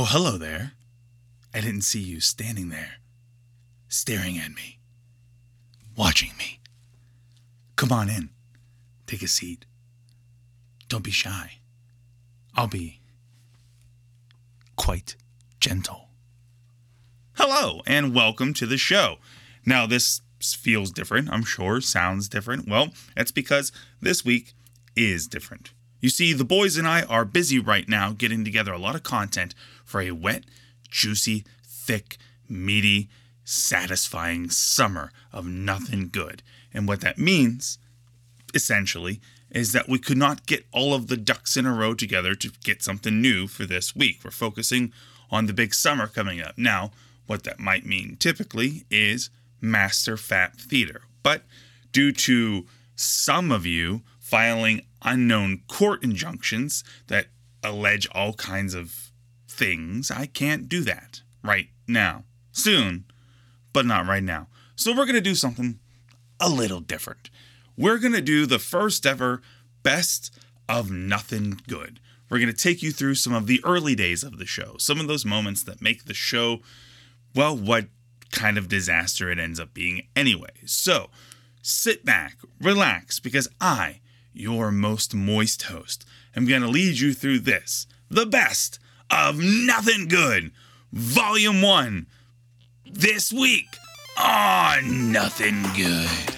Oh, hello there. I didn't see you standing there, staring at me, watching me. Come on in. Take a seat. Don't be shy. I'll be quite gentle. Hello, and welcome to the show. Now, this feels different, I'm sure, sounds different. Well, that's because this week is different. You see, the boys and I are busy right now getting together a lot of content for a wet, juicy, thick, meaty, satisfying summer of nothing good. And what that means, essentially, is that we could not get all of the ducks in a row together to get something new for this week. We're focusing on the big summer coming up. Now, what that might mean typically is Master Fat Theater. But due to some of you filing unknown court injunctions that allege all kinds of things, I can't do that right now. Soon, but not right now. So we're going to do something a little different. We're going to do the first ever best of nothing good. We're going to take you through some of the early days of the show, some of those moments that make the show, well, what kind of disaster it ends up being anyway. So sit back, relax, because I, your most moist host, I'm going to lead you through this the best of nothing good, volume one, this week on Nothing Good.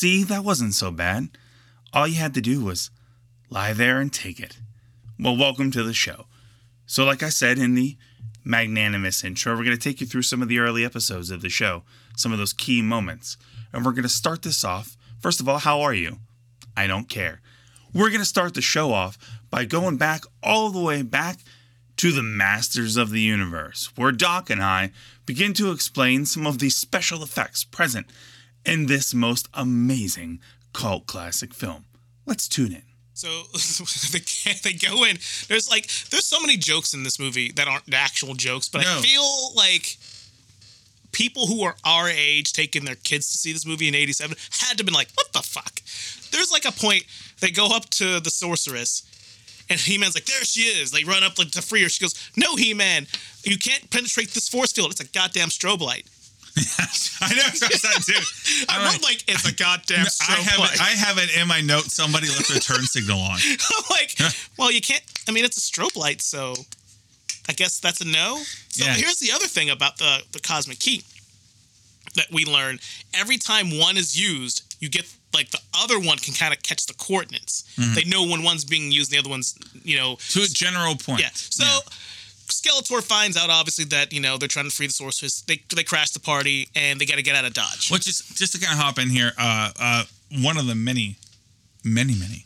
See, that wasn't so bad. All you had to do was lie there and take it. Well, welcome to the show. So, like I said in the magnanimous intro, we're going to take you through some of the early episodes of the show, some of those key moments. And we're going to start this off. First of all, how are you? I don't care. We're going to start the show off by going back all the way back to the Masters of the Universe, where Doc and I begin to explain some of the special effects present in this most amazing cult classic film. Let's tune in. So they, they go in. There's like there's so many jokes in this movie that aren't actual jokes, but No. I feel like people who are our age taking their kids to see this movie in '87 had to have been like, "What the fuck?" There's like a point they go up to the sorceress, and He-Man's like, "There she is." They run up like to free her. She goes, "No, He-Man, you can't penetrate this force field. It's a goddamn strobe light." I know that too. I wrote like, "It's a goddamn I have light." it, I have it in my notes. Somebody left their turn signal on. I'm like, well, you can't. I mean, it's a strobe light, so I guess that's a no. So Yeah. here's the other thing about the the cosmic key that we learn: every time one is used, you get like the other one can kind of catch the coordinates. Mm-hmm. They know when one's being used, and the other one's, you know, To a general point. yeah. So. Skeletor finds out obviously that you know they're trying to free the sorceress. They they crash the party and they got to get out of Dodge. Which is just to kind of hop in here. Uh, uh, one of the many, many, many,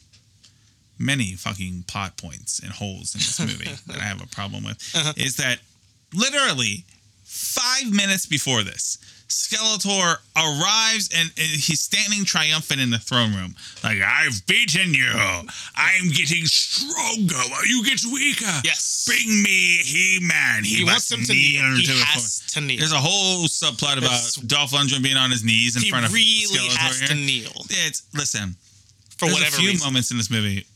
many fucking plot points and holes in this movie that I have a problem with is that literally five minutes before this, Skeletor arrives and, and he's standing triumphant in the throne room, like I've beaten you. I'm getting stronger while you get weaker. Yes. Bring me He-Man. He, He wants him to kneel. He to has to kneel. There's a whole subplot about It's- Dolph Lundgren being on his knees in he front of really Skeletor He really has here. to kneel It's listen. for there's whatever a few reason. moments in this movie,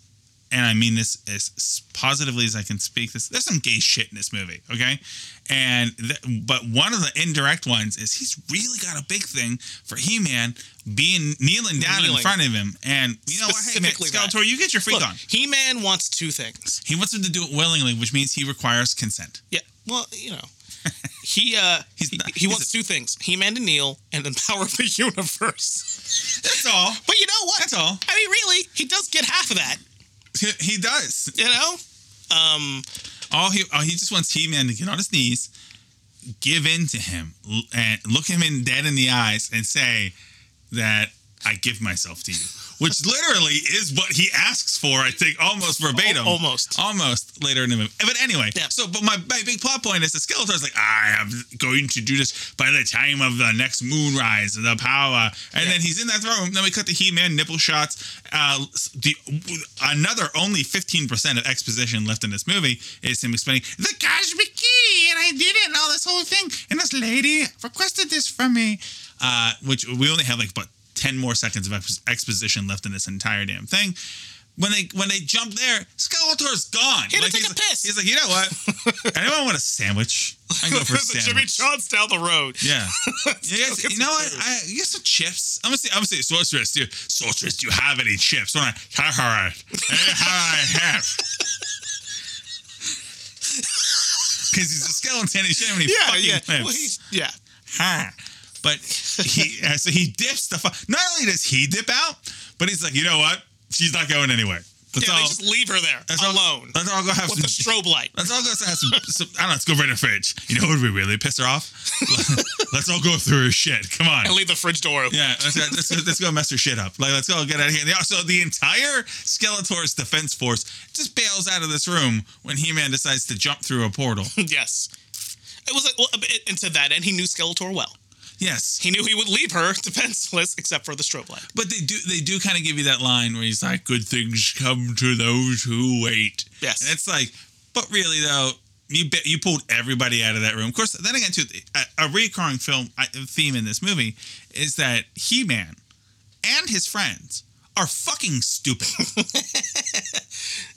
and I mean this as positively as I can speak. This there's some gay shit in this movie, okay? And th- but one of the indirect ones is he's really got a big thing for He-Man being kneeling down in front of him, and you know what? Hey, man, Specifically that. Skeletor, you get your freak Look, on. He-Man wants two things. He wants him to do it willingly, which means he requires consent. Yeah. Well, you know, he uh he, not- he wants two things: He-Man to kneel and the power of the universe. That's all. But you know what? That's all. I mean, really, he does get half of that. He, he does. You know. Um. All he all he just wants He-Man to get on his knees, give in to him, and look him in dead in the eyes, and say that I give myself to you, which literally is what he asks for, I think, almost verbatim. almost. Almost later in the movie. But anyway, yeah. so, but my, my big plot point is the Skeletor's like, I am going to do this by the time of the next moonrise, the power. And yeah. then he's in that room. Then we cut to He Man nipple shots. Uh, the Another only 15% of exposition left in this movie is him explaining, the cosmic key, and I did it, and all this whole thing. And this lady requested this from me. Uh, which we only have like but 10 more seconds of exposition left in this entire damn thing. When they when they jump there, Skeletor's gone. He like, take a piss. He's like, you know what? Anyone want a sandwich? I go for a sandwich. Jimmy John's down the road. Yeah. you, guys, you know what? I, you get some chips. I'm gonna say I'm gonna say sorceress. Do sorceress? Do you have any chips? I all right have. Because he's a skeleton. He shouldn't have any yeah, fucking yeah. Well, he's, yeah. Ha. But he, so he dips the. Fu- Not only does he dip out, but he's like, you know what? She's not going anywhere. Let's yeah, all, they just leave her there let's all- alone let's all go have with some. the strobe light. Let's all go have some, some. I don't know. Let's go in the fridge. You know what would really piss her off? let's all go through her shit. Come on. And leave the fridge door open. Yeah, let's go, let's, go, let's go mess her shit up. Like, let's go get out of here. So the entire Skeletor's defense force just bails out of this room when He-Man decides to jump through a portal. yes. It was like, well, and to that end, he knew Skeletor well. Yes, He knew he would leave her defenseless, except for the strobe light. but they do they do kind of give you that line where he's like, "Good things come to those who wait." Yes. and it's like, but really though. You bet you pulled everybody out of that room. Of course, then again, too, a, a recurring film uh, theme in this movie is that He-Man and his friends are fucking stupid.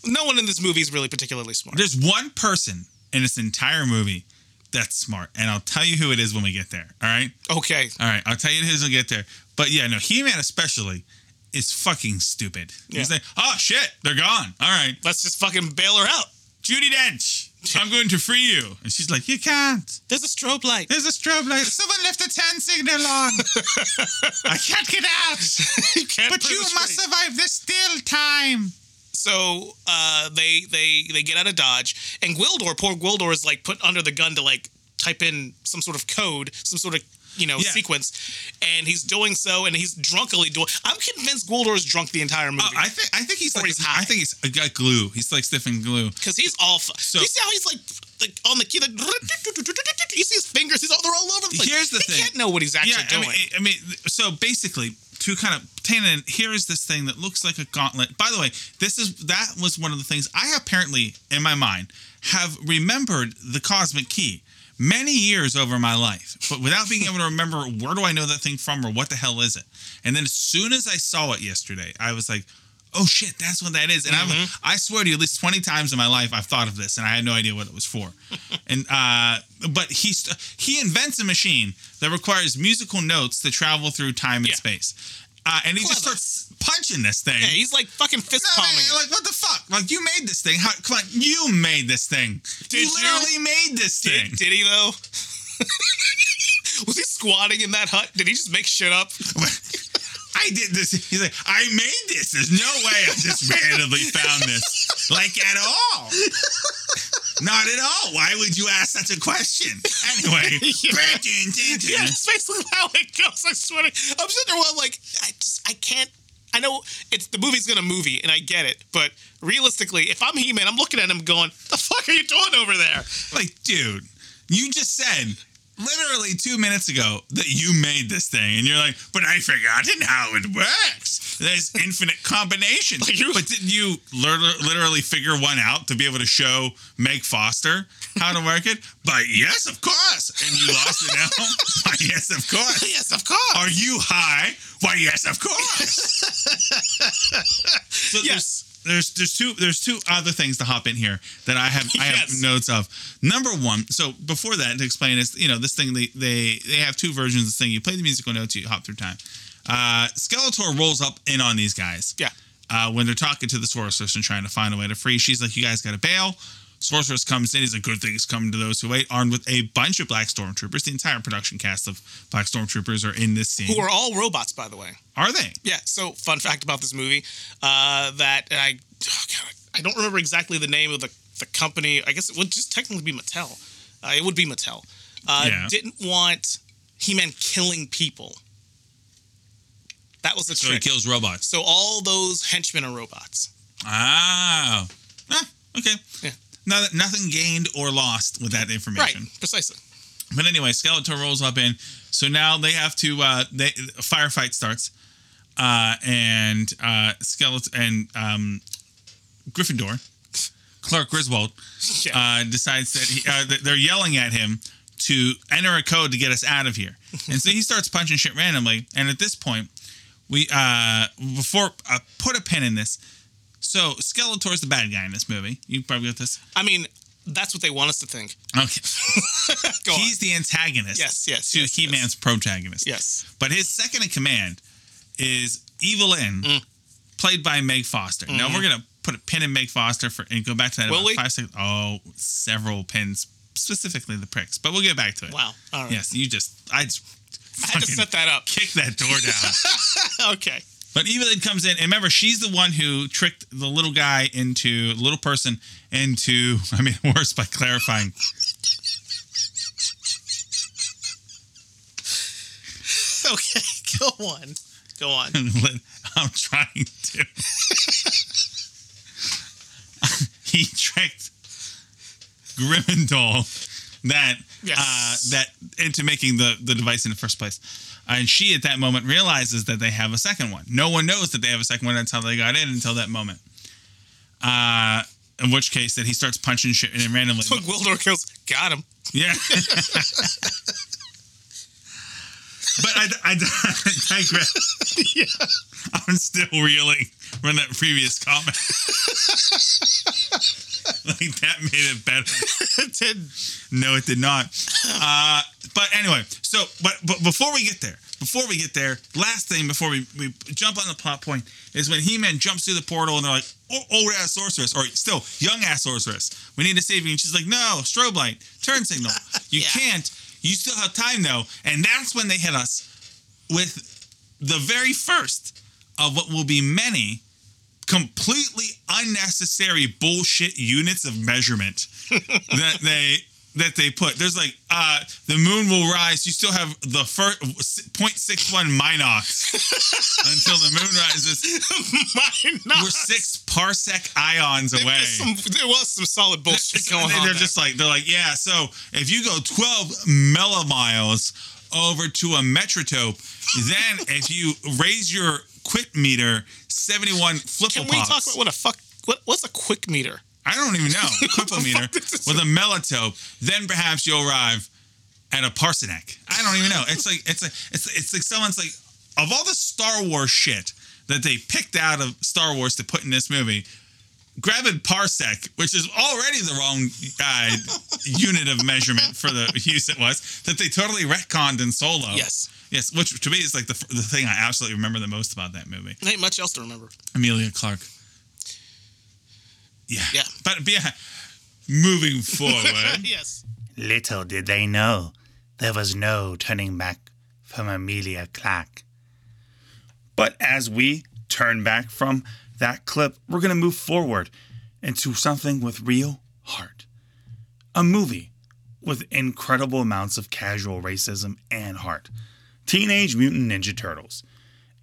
No one in this movie is really particularly smart. There's one person in this entire movie that's smart, and I'll tell you who it is when we get there. All right, Okay. all right. I'll tell you who it is when we get there. But yeah, no, He-Man especially is fucking stupid. He's like, oh shit, they're gone. All right, Let's just fucking bail her out. Judi Dench, I'm going to free you, and she's like, you can't. There's a strobe light. There's a strobe light. Someone left a turn signal on. I can't get out. you can't But you must survive this still time. So uh, they they they get out of Dodge, and Gwildor, poor Gwildor, is like put under the gun to like type in some sort of code, some sort of you know Yeah. sequence, and he's doing so, and he's drunkily doing. I'm convinced Gwildor is drunk the entire movie. Uh, I think I think he's Or like he's high. I think he's got glue. He's like sniffing glue. because he's all. Fu- So- you see how he's like, like on the key, like you see his fingers. He's all they're all over the place. Here's the he thing. can't know what he's actually yeah, I doing. mean, I mean, so basically, to kind of in, here is this thing that looks like a gauntlet. By the way, this is that was one of the things I apparently in my mind have remembered the cosmic key many years over my life, but without being able to remember where do I know that thing from or what the hell is it. And then as soon as I saw it yesterday, I was like. Oh shit, that's what that is. And I've, I swear to you, at least 20 times in my life, I've thought of this and I had no idea what it was for. and, uh, but he, st- he invents a machine that requires musical notes to travel through time and Yeah. space. Uh, and he just starts punching this thing. yeah, he's like fucking fist No, palming. it. like, what the fuck? Like, you made this thing. How, come on, you made this thing. Did you you? literally made this thing. Did, did he though? Was he squatting in that hut? Did he just make shit up? I did this. He's like, I made this. There's no way I just randomly found this. Like, at all. Not at all. Why would you ask such a question? Anyway. Yeah, it's basically how it goes. I swear. I'm sitting there, well, like, I just, I can't. I know it's the movie's gonna movie, and I get it, but realistically, if I'm He-Man, I'm looking at him going, "The fuck are you doing over there?" Like, dude, you just said literally two minutes ago that you made this thing, and you're like, but I forgotten how it works. There's infinite combinations. Like you- but did you literally figure one out to be able to show Meg Foster how to work it? But yes, of course. And you lost it now? Why, yes, of course. yes, of course. Are you high? Why, yes, of course. so Yes. There's, there's two there's two other things to hop in here that I have I have notes of. Number one, so before that to explain is you know this thing they they they have two versions of this thing. You play the musical notes, you hop through time. Uh, Skeletor rolls up in on these guys. Yeah. Uh, when they're talking to the sorceress and trying to find a way to free, she's like, "You guys got to bail." Sorceress comes in. He's like, "Good things come to those who wait." Armed with a bunch of black stormtroopers, the entire production cast of black stormtroopers are in this scene. Who are all robots, by the way. Are they? Yeah. So, fun fact about this movie, uh, that I, oh God, I don't remember exactly the name of the the company. I guess it would just technically be Mattel. Uh, it would be Mattel. Uh, Yeah. Didn't want He-Man killing people. That was the So he trick. kills robots. So all those henchmen are robots. Ah. Ah, okay. Yeah. No, nothing gained or lost with that information. Right. Precisely. But anyway, Skeletor rolls up in. So now they have to. Uh, they a firefight starts, uh, and uh, Skeletor and um, Gryffindor, Clark Griswold, Yeah. uh, decides that he, uh, that they're yelling at him to enter a code to get us out of here. And so he starts punching shit randomly. And at this point, we uh, before uh, put a pin in this. So Skeletor's the bad guy in this movie. You probably got this. I mean, that's what they want us to think. Okay, Go he's the antagonist. Yes, yes, To yes, He-Man's protagonist. Yes. But his second in command is Evil-Lyn, Mm. played by Meg Foster. Now we're gonna put a pin in Meg Foster for and go back to that. Mm-hmm. Will about we? Five seconds. Oh, several pins, specifically the pricks. But we'll get back to it. Wow. All right. Yes, you just I just I had to set that up. kick that door down. okay. But Evil-Lyn comes in, and remember, she's the one who tricked the little guy into little person into. I mean, worse by clarifying. Okay. Go on. Go on. I'm trying to. he tricked Grimendall that Yes. uh, that into making the the device in the first place. And she at that moment realizes that they have a second one. No one knows that they have a second one. That's how they got in until that moment. Uh, in which case, that he starts punching shit in randomly. So Wildor goes, got him. Yeah. but I, I, digress. yeah. I'm still reeling from that previous comment. like that made it better. It did. No, it did not. Uh, but anyway, so but but before we get there, before we get there, last thing before we, we jump on the plot point is when He-Man jumps through the portal and they're like, oh, old ass sorceress, or still young ass sorceress. We need to save you. And she's like, no, strobe light, turn signal. You Yeah. can't. You still have time though. And that's when they hit us with the very first of what will be many completely unnecessary bullshit units of measurement that they that they put. There's like uh the moon will rise. You still have the first 0.61 minox until the moon rises. Mine not. We're six parsec ions There away. was some, there was some solid bullshit So going they- on. They're there. just like they're like, yeah. So if you go 12 millimiles over to a metrotope, then if you raise your quit meter 71 flipple Can we talk about what a fuck? What, what's a quick meter? I don't even know What the quipple meter fuck is this? with a melatope, then perhaps you'll arrive at a parsec. I don't even know. It's like it's like it's it's like someone's like of all the Star Wars shit that they picked out of Star Wars to put in this movie, grabbing parsec, which is already the wrong uh, unit of measurement for the use it was, that they totally retconned in Solo. Yes. Yes, which to me is like the, the thing I absolutely remember the most about that movie. There ain't much else to remember. Emilia Clarke. Yeah. Yeah. But yeah, moving forward. yes. Little did they know there was no turning back from Emilia Clarke. But as we turn back from that clip, we're going to move forward into something with real heart. A movie with incredible amounts of casual racism and heart. Teenage Mutant Ninja Turtles.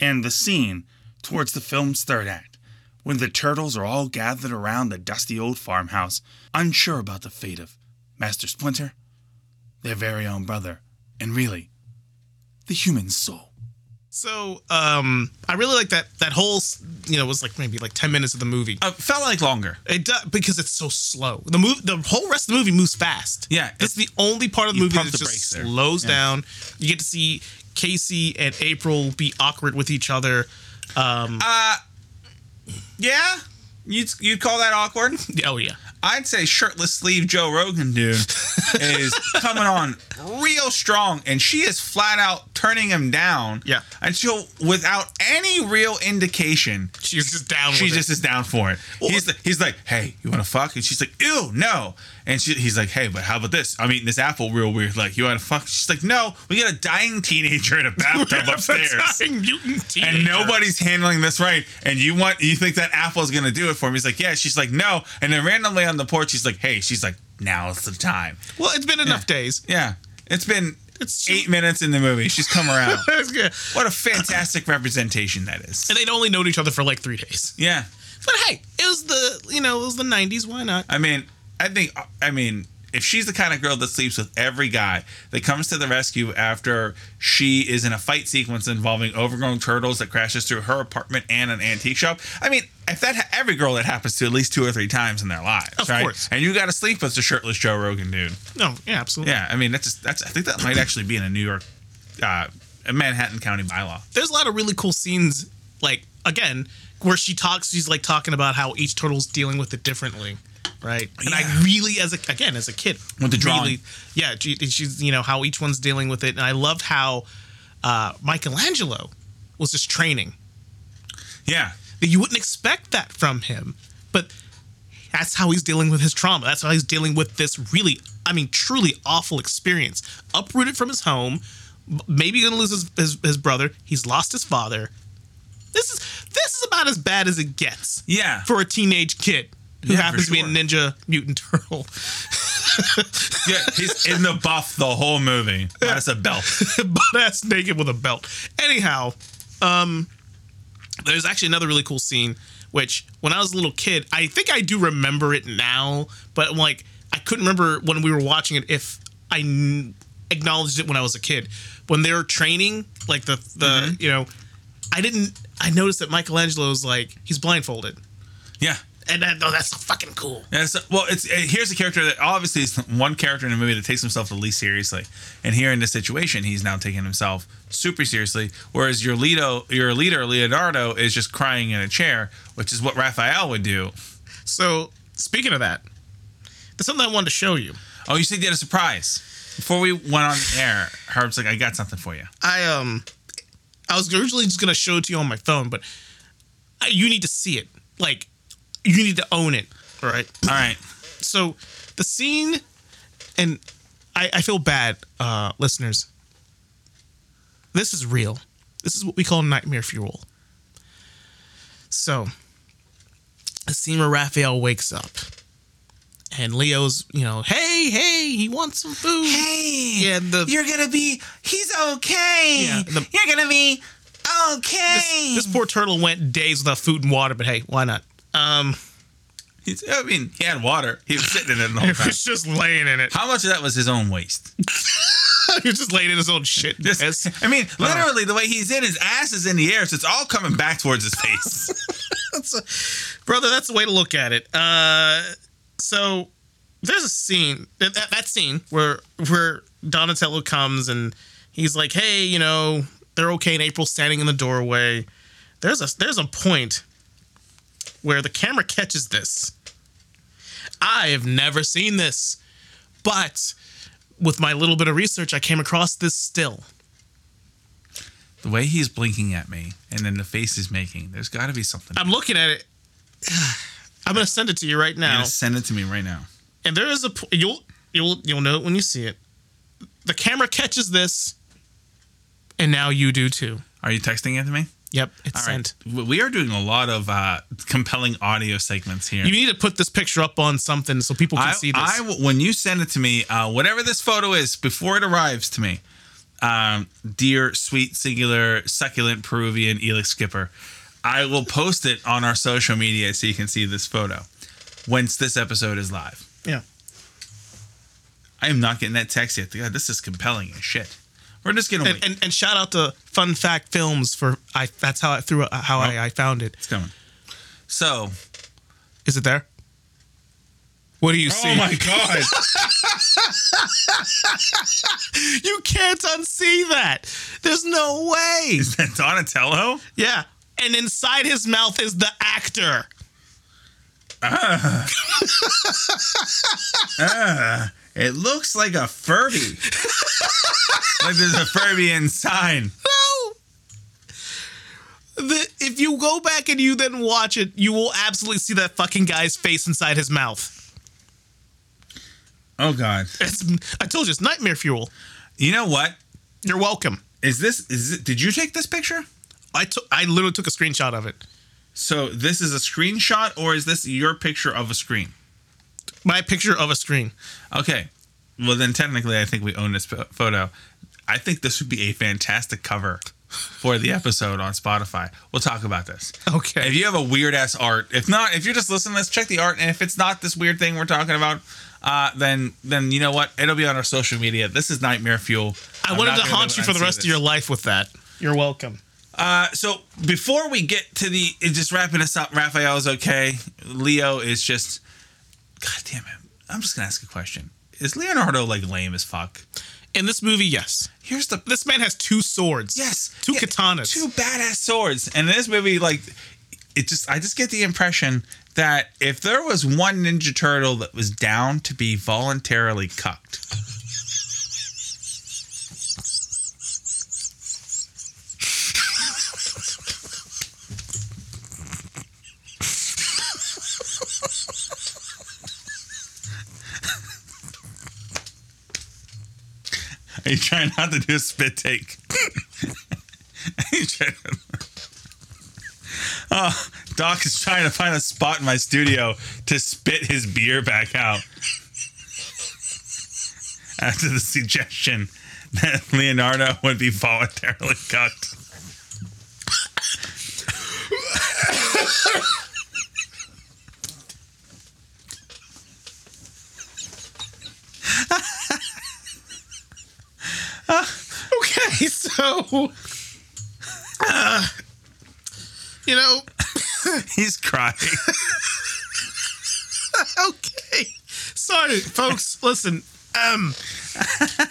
And the scene towards the film's third act, when the turtles are all gathered around the dusty old farmhouse, unsure about the fate of Master Splinter, their very own brother, and really, the human soul. So, um, I really like that. That whole, you know, was like maybe like ten minutes of the movie. Uh, felt like longer. It does because it's so slow. The move, the whole rest of the movie moves fast. Yeah, it's the only part of the movie that the just slows Yeah. down. You get to see Casey and April be awkward with each other. Um, Uh, yeah, you'd you'd call that awkward. oh yeah, I'd say shirtless sleeve Joe Rogan dude is coming on real strong, and she is flat out turning him down. Yeah. until without any real indication, she's just down. she just it. is down for it. he's the, he's like, hey, you want to fuck? And she's like, ew, no. And she, he's like, hey, but how about this? I'm eating this apple real weird. Like, you want to fuck? She's like, no, we got a dying teenager in a bathtub upstairs. Dying mutant teenager. and nobody's handling this right. And you want you think that Apple's gonna do it for me? He's like, yeah. She's like, no. And then randomly on the porch, she's like, hey. She's like, now's the time. Well, it's been enough days. Yeah, it's been It's eight minutes in the movie. She's come around. What a fantastic representation that is. And they'd only known each other for like three days. Yeah. But hey, it was the you know it was the '90s. Why not? I mean, I think, I mean, if she's the kind of girl that sleeps with every guy that comes to the rescue after she is in a fight sequence involving overgrown turtles that crashes through her apartment and an antique shop, I mean, if that ha- every girl that happens to at least two or three times in their lives, Of right? course. And you got to sleep with the shirtless Joe Rogan dude. No, yeah, absolutely. Yeah, I mean, that's just, that's I think that might actually be in a New York, uh, a Manhattan County bylaw. There's a lot of really cool scenes, like again, where she talks. She's like talking about how each turtle's dealing with it differently, right? And I really, as a again, as a kid, With the drawing. really, yeah, she, she's you know how each one's dealing with it, and I loved how uh, Michelangelo was just training. Yeah, You wouldn't expect that from him, but that's how he's dealing with his trauma. That's how he's dealing with this really, I mean, truly awful experience. Uprooted from his home, maybe gonna lose his, his, his brother. He's lost his father. This is this is about as bad as it gets yeah. for a teenage kid who Yeah, happens to be a ninja mutant turtle. yeah, he's in the buff the whole movie. That's a belt. butt ass naked with a belt. Anyhow, um, there's actually another really cool scene, which when I was a little kid, I think I do remember it now, but like I couldn't remember when we were watching it if I kn- acknowledged it when I was a kid. When they were training, like the the you know, I didn't. I noticed that Michelangelo's like he's blindfolded, Yeah. And that, oh, that's fucking cool. Yeah, so, well, it's uh, here's a character that obviously is one character in a movie that takes himself the least seriously, and here in this situation, he's now taking himself super seriously. Whereas your leader, your leader Leonardo, is just crying in a chair, which is what Raphael would do. So speaking of that, there's something I wanted to show you. Oh, you said you had a surprise before we went on air. Herb's like, I got something for you. I um, I was originally just gonna show it to you on my phone, but I, you need to see it. Like, you need to own it. All right. All right, So the scene, and I, I feel bad, uh, listeners. This is real. This is what we call nightmare fuel. So, the scene where Raphael wakes up, and Leo's, you know, hey, hey, he wants some food. hey, Yeah, the- you're gonna be. He's okay. Yeah, the- you're gonna be okay. This, this poor turtle went days without food and water, but hey, why not? Um, He's, I mean, he had water. He was sitting in it the whole he time. was just laying in it. How much of that was his own waste? he was just laying in his own shit. Yes. I mean, literally, the way he's in, his ass is in the air, so it's all coming back towards his face. That's a- brother, that's the way to look at it. Uh, so there's a scene that, that that scene where where Donatello comes and he's like, "Hey, you know, they're okay." And April's standing in the doorway. There's a there's a point where the camera catches this. I have never seen this, but with my little bit of research, I came across this still. the way he's blinking at me, and then the face he's making, there's got to be something. I'm looking at it. I'm gonna send it to you right now. send it to me right now. and there is a you'll you'll you'll know it when you see it. The camera catches this, and now you do too. Are you texting it to me? Yep, it's All right. sent. W- We are doing a lot of uh, compelling audio segments here. You need to put this picture up on something so people can I, see this. I will- when you send it to me, uh, whatever this photo is, before it arrives to me, um, dear, sweet, singular, succulent Peruvian Elix Skipper, I will post it on our social media so you can see this photo once this episode is live. yeah. I am not getting that text yet. God, this is compelling as shit. We're just gonna And, wait. and and shout out to Fun Fact Films for I. That's how I threw it- how I, I found it. it's coming. So, Is it there? What do you oh see? oh my god, You can't unsee that. There's no way. is that Donatello? Yeah. And inside his mouth is the actor. Ah. Ah. It looks like a Furby. like there's a Furby inside. No. The, if you go back and you then watch it, you will absolutely see that fucking guy's face inside his mouth. Oh god. It's, I told you, it's nightmare fuel. You know what? You're welcome. Is this is it, did you take this picture? I took. I literally took a screenshot of it. So this is a screenshot or is this your picture of a screen? My picture of a screen. Okay. Well then technically I think we own this photo. I think this would be a fantastic cover for the episode on Spotify. We'll talk about this. Okay. If you have a weird ass art, if not, if you're just listening to this, check the art. And if it's not this weird thing we're talking about, uh, then then you know what? It'll be on our social media. This is Nightmare Fuel. I I'm wanted to gonna haunt you for the rest say of your life with that. You're welcome. Uh, so before we get to the just wrapping us up, Raphael is okay. Leo is just, God damn it! I'm just gonna ask a question. Is Leonardo like lame as fuck? In this movie, yes. Here's the This man has two swords. Yes, Two yeah, katanas. two badass swords. And in this movie, like, it just I just get the impression that if there was one Ninja Turtle that was down to be voluntarily cucked, You trying not to do a spit take? To- Oh, Doc is trying to find a spot in my studio to spit his beer back out. After the suggestion that Leonardo would be voluntarily cucked. Okay, Uh, you know, He's crying. okay. Sorry, folks. Listen, um,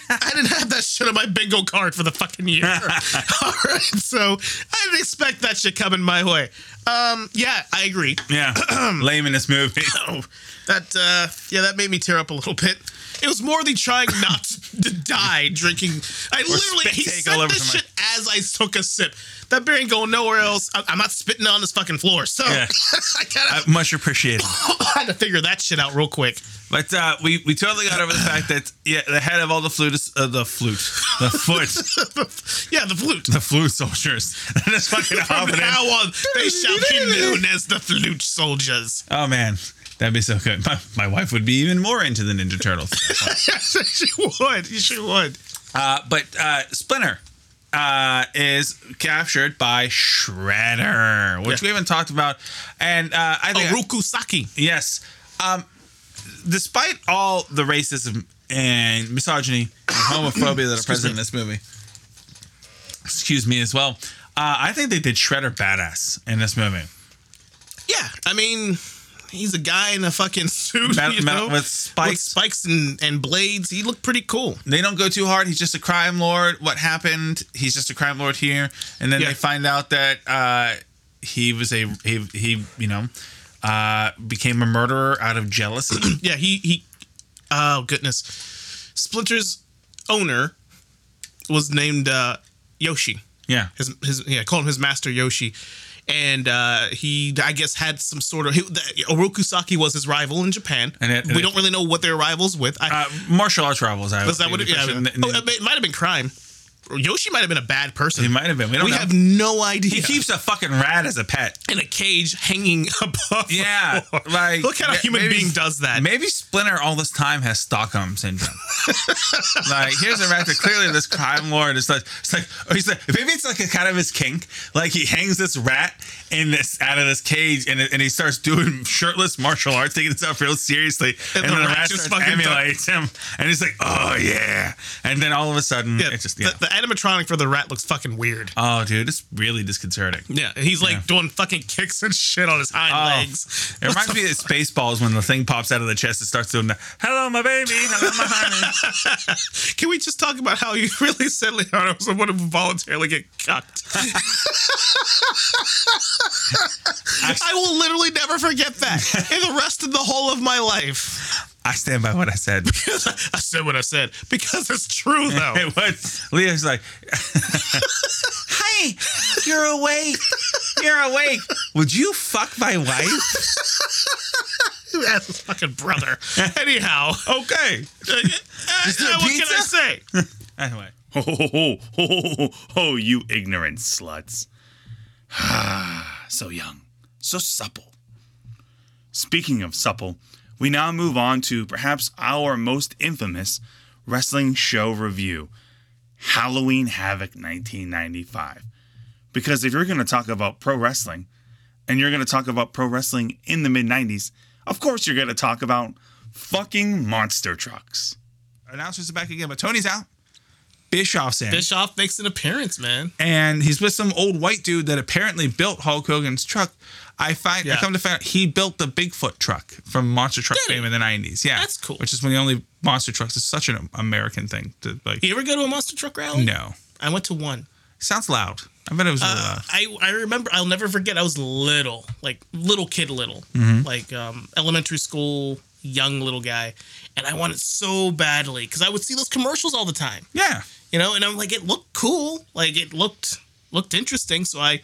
I didn't have that shit on my bingo card for the fucking year. All right, so I didn't expect that shit coming my way. Um, yeah, I agree. Yeah. Lame in this movie. Oh, that uh, yeah, that made me tear up a little bit. It was more the trying not to die drinking. I literally spit he said this my- shit as I took a sip. That beer ain't going nowhere else. I, I'm not spitting on this fucking floor. So Yeah. I kind Uh, much appreciated. I had to figure that shit out real quick. But uh, we we totally got over the fact that yeah, the head of all the flute, uh, the flute, the foot, yeah, the flute. the flute soldiers. Just fucking From now on, they shall be known as the flute soldiers. Oh man, that'd be so good. My, my wife would be even more into the Ninja Turtles. yes, she would. She would. uh, but uh, Splinter uh, is captured by Shredder, which Yeah. we haven't talked about, and uh, I think Oroku Saki. yes, um, despite all the racism and misogyny and homophobia that are present in this movie, excuse me as well. Uh, I think they did Shredder badass in this movie. Yeah, I mean, he's a guy in a fucking suit, you know, with spikes. spikes and, and blades. He looked pretty cool. they don't go too hard. He's just a crime lord. What happened? He's just a crime lord here, and then Yeah. they find out that uh, he was a he, he you know uh, became a murderer out of jealousy. Yeah, he he. Oh goodness, Splinter's owner was named uh, Yoshi. yeah, His his yeah, call him his master Yoshi. And uh, he, I guess, had some sort of. He, the, Oroku Saki was his rival in Japan. And it- and we it- don't really know what their rivals with. I, uh, martial arts rivals. I was that what it? Yeah, oh, it might have been crime. Yoshi might have been a bad person. He might have been. We don't we know. have no idea. he keeps a fucking rat as a pet. in a cage hanging above. Yeah, like look how a human maybe- being does that. Maybe Splinter all this time has Stockholm syndrome. like here's a rat that clearly this crime lord is like it's like or he's like maybe it's like a kind of his kink. Like he hangs this rat in this out of this cage and, and he starts doing shirtless martial arts, taking himself real seriously, and, And the then the rat rat just fucking emulates him, and he's like, oh yeah, and then all of a sudden Yeah, it's just yeah. the, the animatronic for the rat looks fucking weird. Oh, dude, it's really disconcerting. Yeah, he's like Yeah. doing fucking kicks and shit on his hind Oh, legs. It reminds me of Spaceballs when the thing pops out of the chest and starts doing the "Hello, my baby, hello, my honey." Can we just talk about how you really said Leonardo was someone who voluntarily get cucked? I will literally never forget that in the rest of the whole of my life. I stand by what I said. I said what I said because it's true though. It was Leo's like, "Hey, you're awake. You're awake. Would you fuck my wife?" That's his fucking brother. Anyhow, Okay. uh, uh, what can I say? Anyway, Ho, ho, ho, ho, ho, ho, ho, you ignorant sluts. so young, so supple. Speaking of supple, we now move on to perhaps our most infamous wrestling show review Halloween Havoc 1995. Because if you're going to talk about pro wrestling and you're going to talk about pro wrestling in the mid 90s, of course you're going to talk about fucking monster trucks. Announcers are back again, but Tony's out. Bischoff's in. Bischoff makes an appearance, man. and he's with some old white dude that apparently built Hulk Hogan's truck. I find I come to find out he built the Bigfoot truck from monster truck Did fame in the nineties. Yeah, That's cool. Which is one of the only monster trucks. It's such an American thing to like. You ever go to a monster truck rally? No, I went to one. sounds loud. I bet it was. really Uh. I I remember. I'll never forget. I was little, like little kid, little, Mm-hmm. like um, elementary school, young little guy, and I wanted so badly because I would see those commercials all the time, Yeah, you know. And I'm like, it looked cool, like it looked looked interesting. So I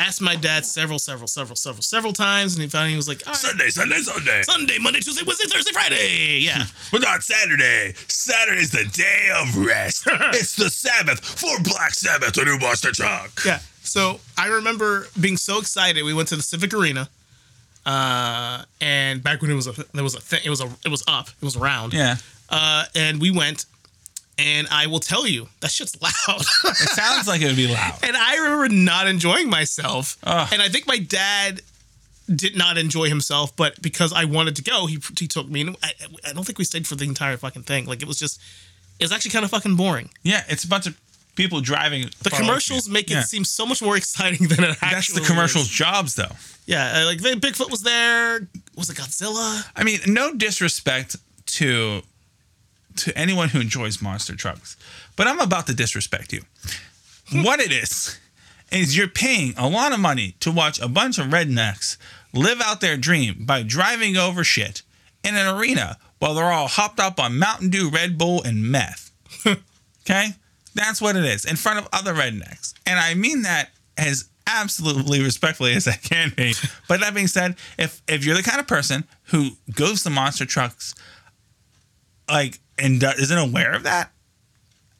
asked my dad several, several, several, several, several times, and he finally was like, right, Sunday, Sunday, Sunday. Sunday, Monday, Tuesday, Wednesday, Thursday, Friday. Yeah. But not Saturday. Saturday's the day of rest. it's the Sabbath for Black Sabbath, a new monster truck. Yeah. So I remember being so excited. We went to the Civic Arena, uh, and back when it was a there was a thing. It was a it was up. It was round. yeah. Uh, and we went, and I will tell you that shit's loud. It sounds like it would be loud. and I remember not enjoying myself. Ugh. And I think my dad did not enjoy himself, but because I wanted to go, he he took me. And I, I don't think we stayed for the entire fucking thing. Like it was just, it was actually kind of fucking boring. Yeah, it's a bunch of people driving. The commercials make it Yeah. seem so much more exciting than it actually That's the is. commercials' jobs, though. Yeah, uh, like Bigfoot was there. Was it Godzilla? I mean, no disrespect to to anyone who enjoys monster trucks, but I'm about to disrespect you. what it is is you're paying a lot of money to watch a bunch of rednecks live out their dream by driving over shit in an arena while they're all hopped up on Mountain Dew, Red Bull, and meth. okay? That's what it is in front of other rednecks. And I mean that as absolutely respectfully as I can be. But that being said, if if you're the kind of person who goes to monster trucks like and do- isn't aware of that,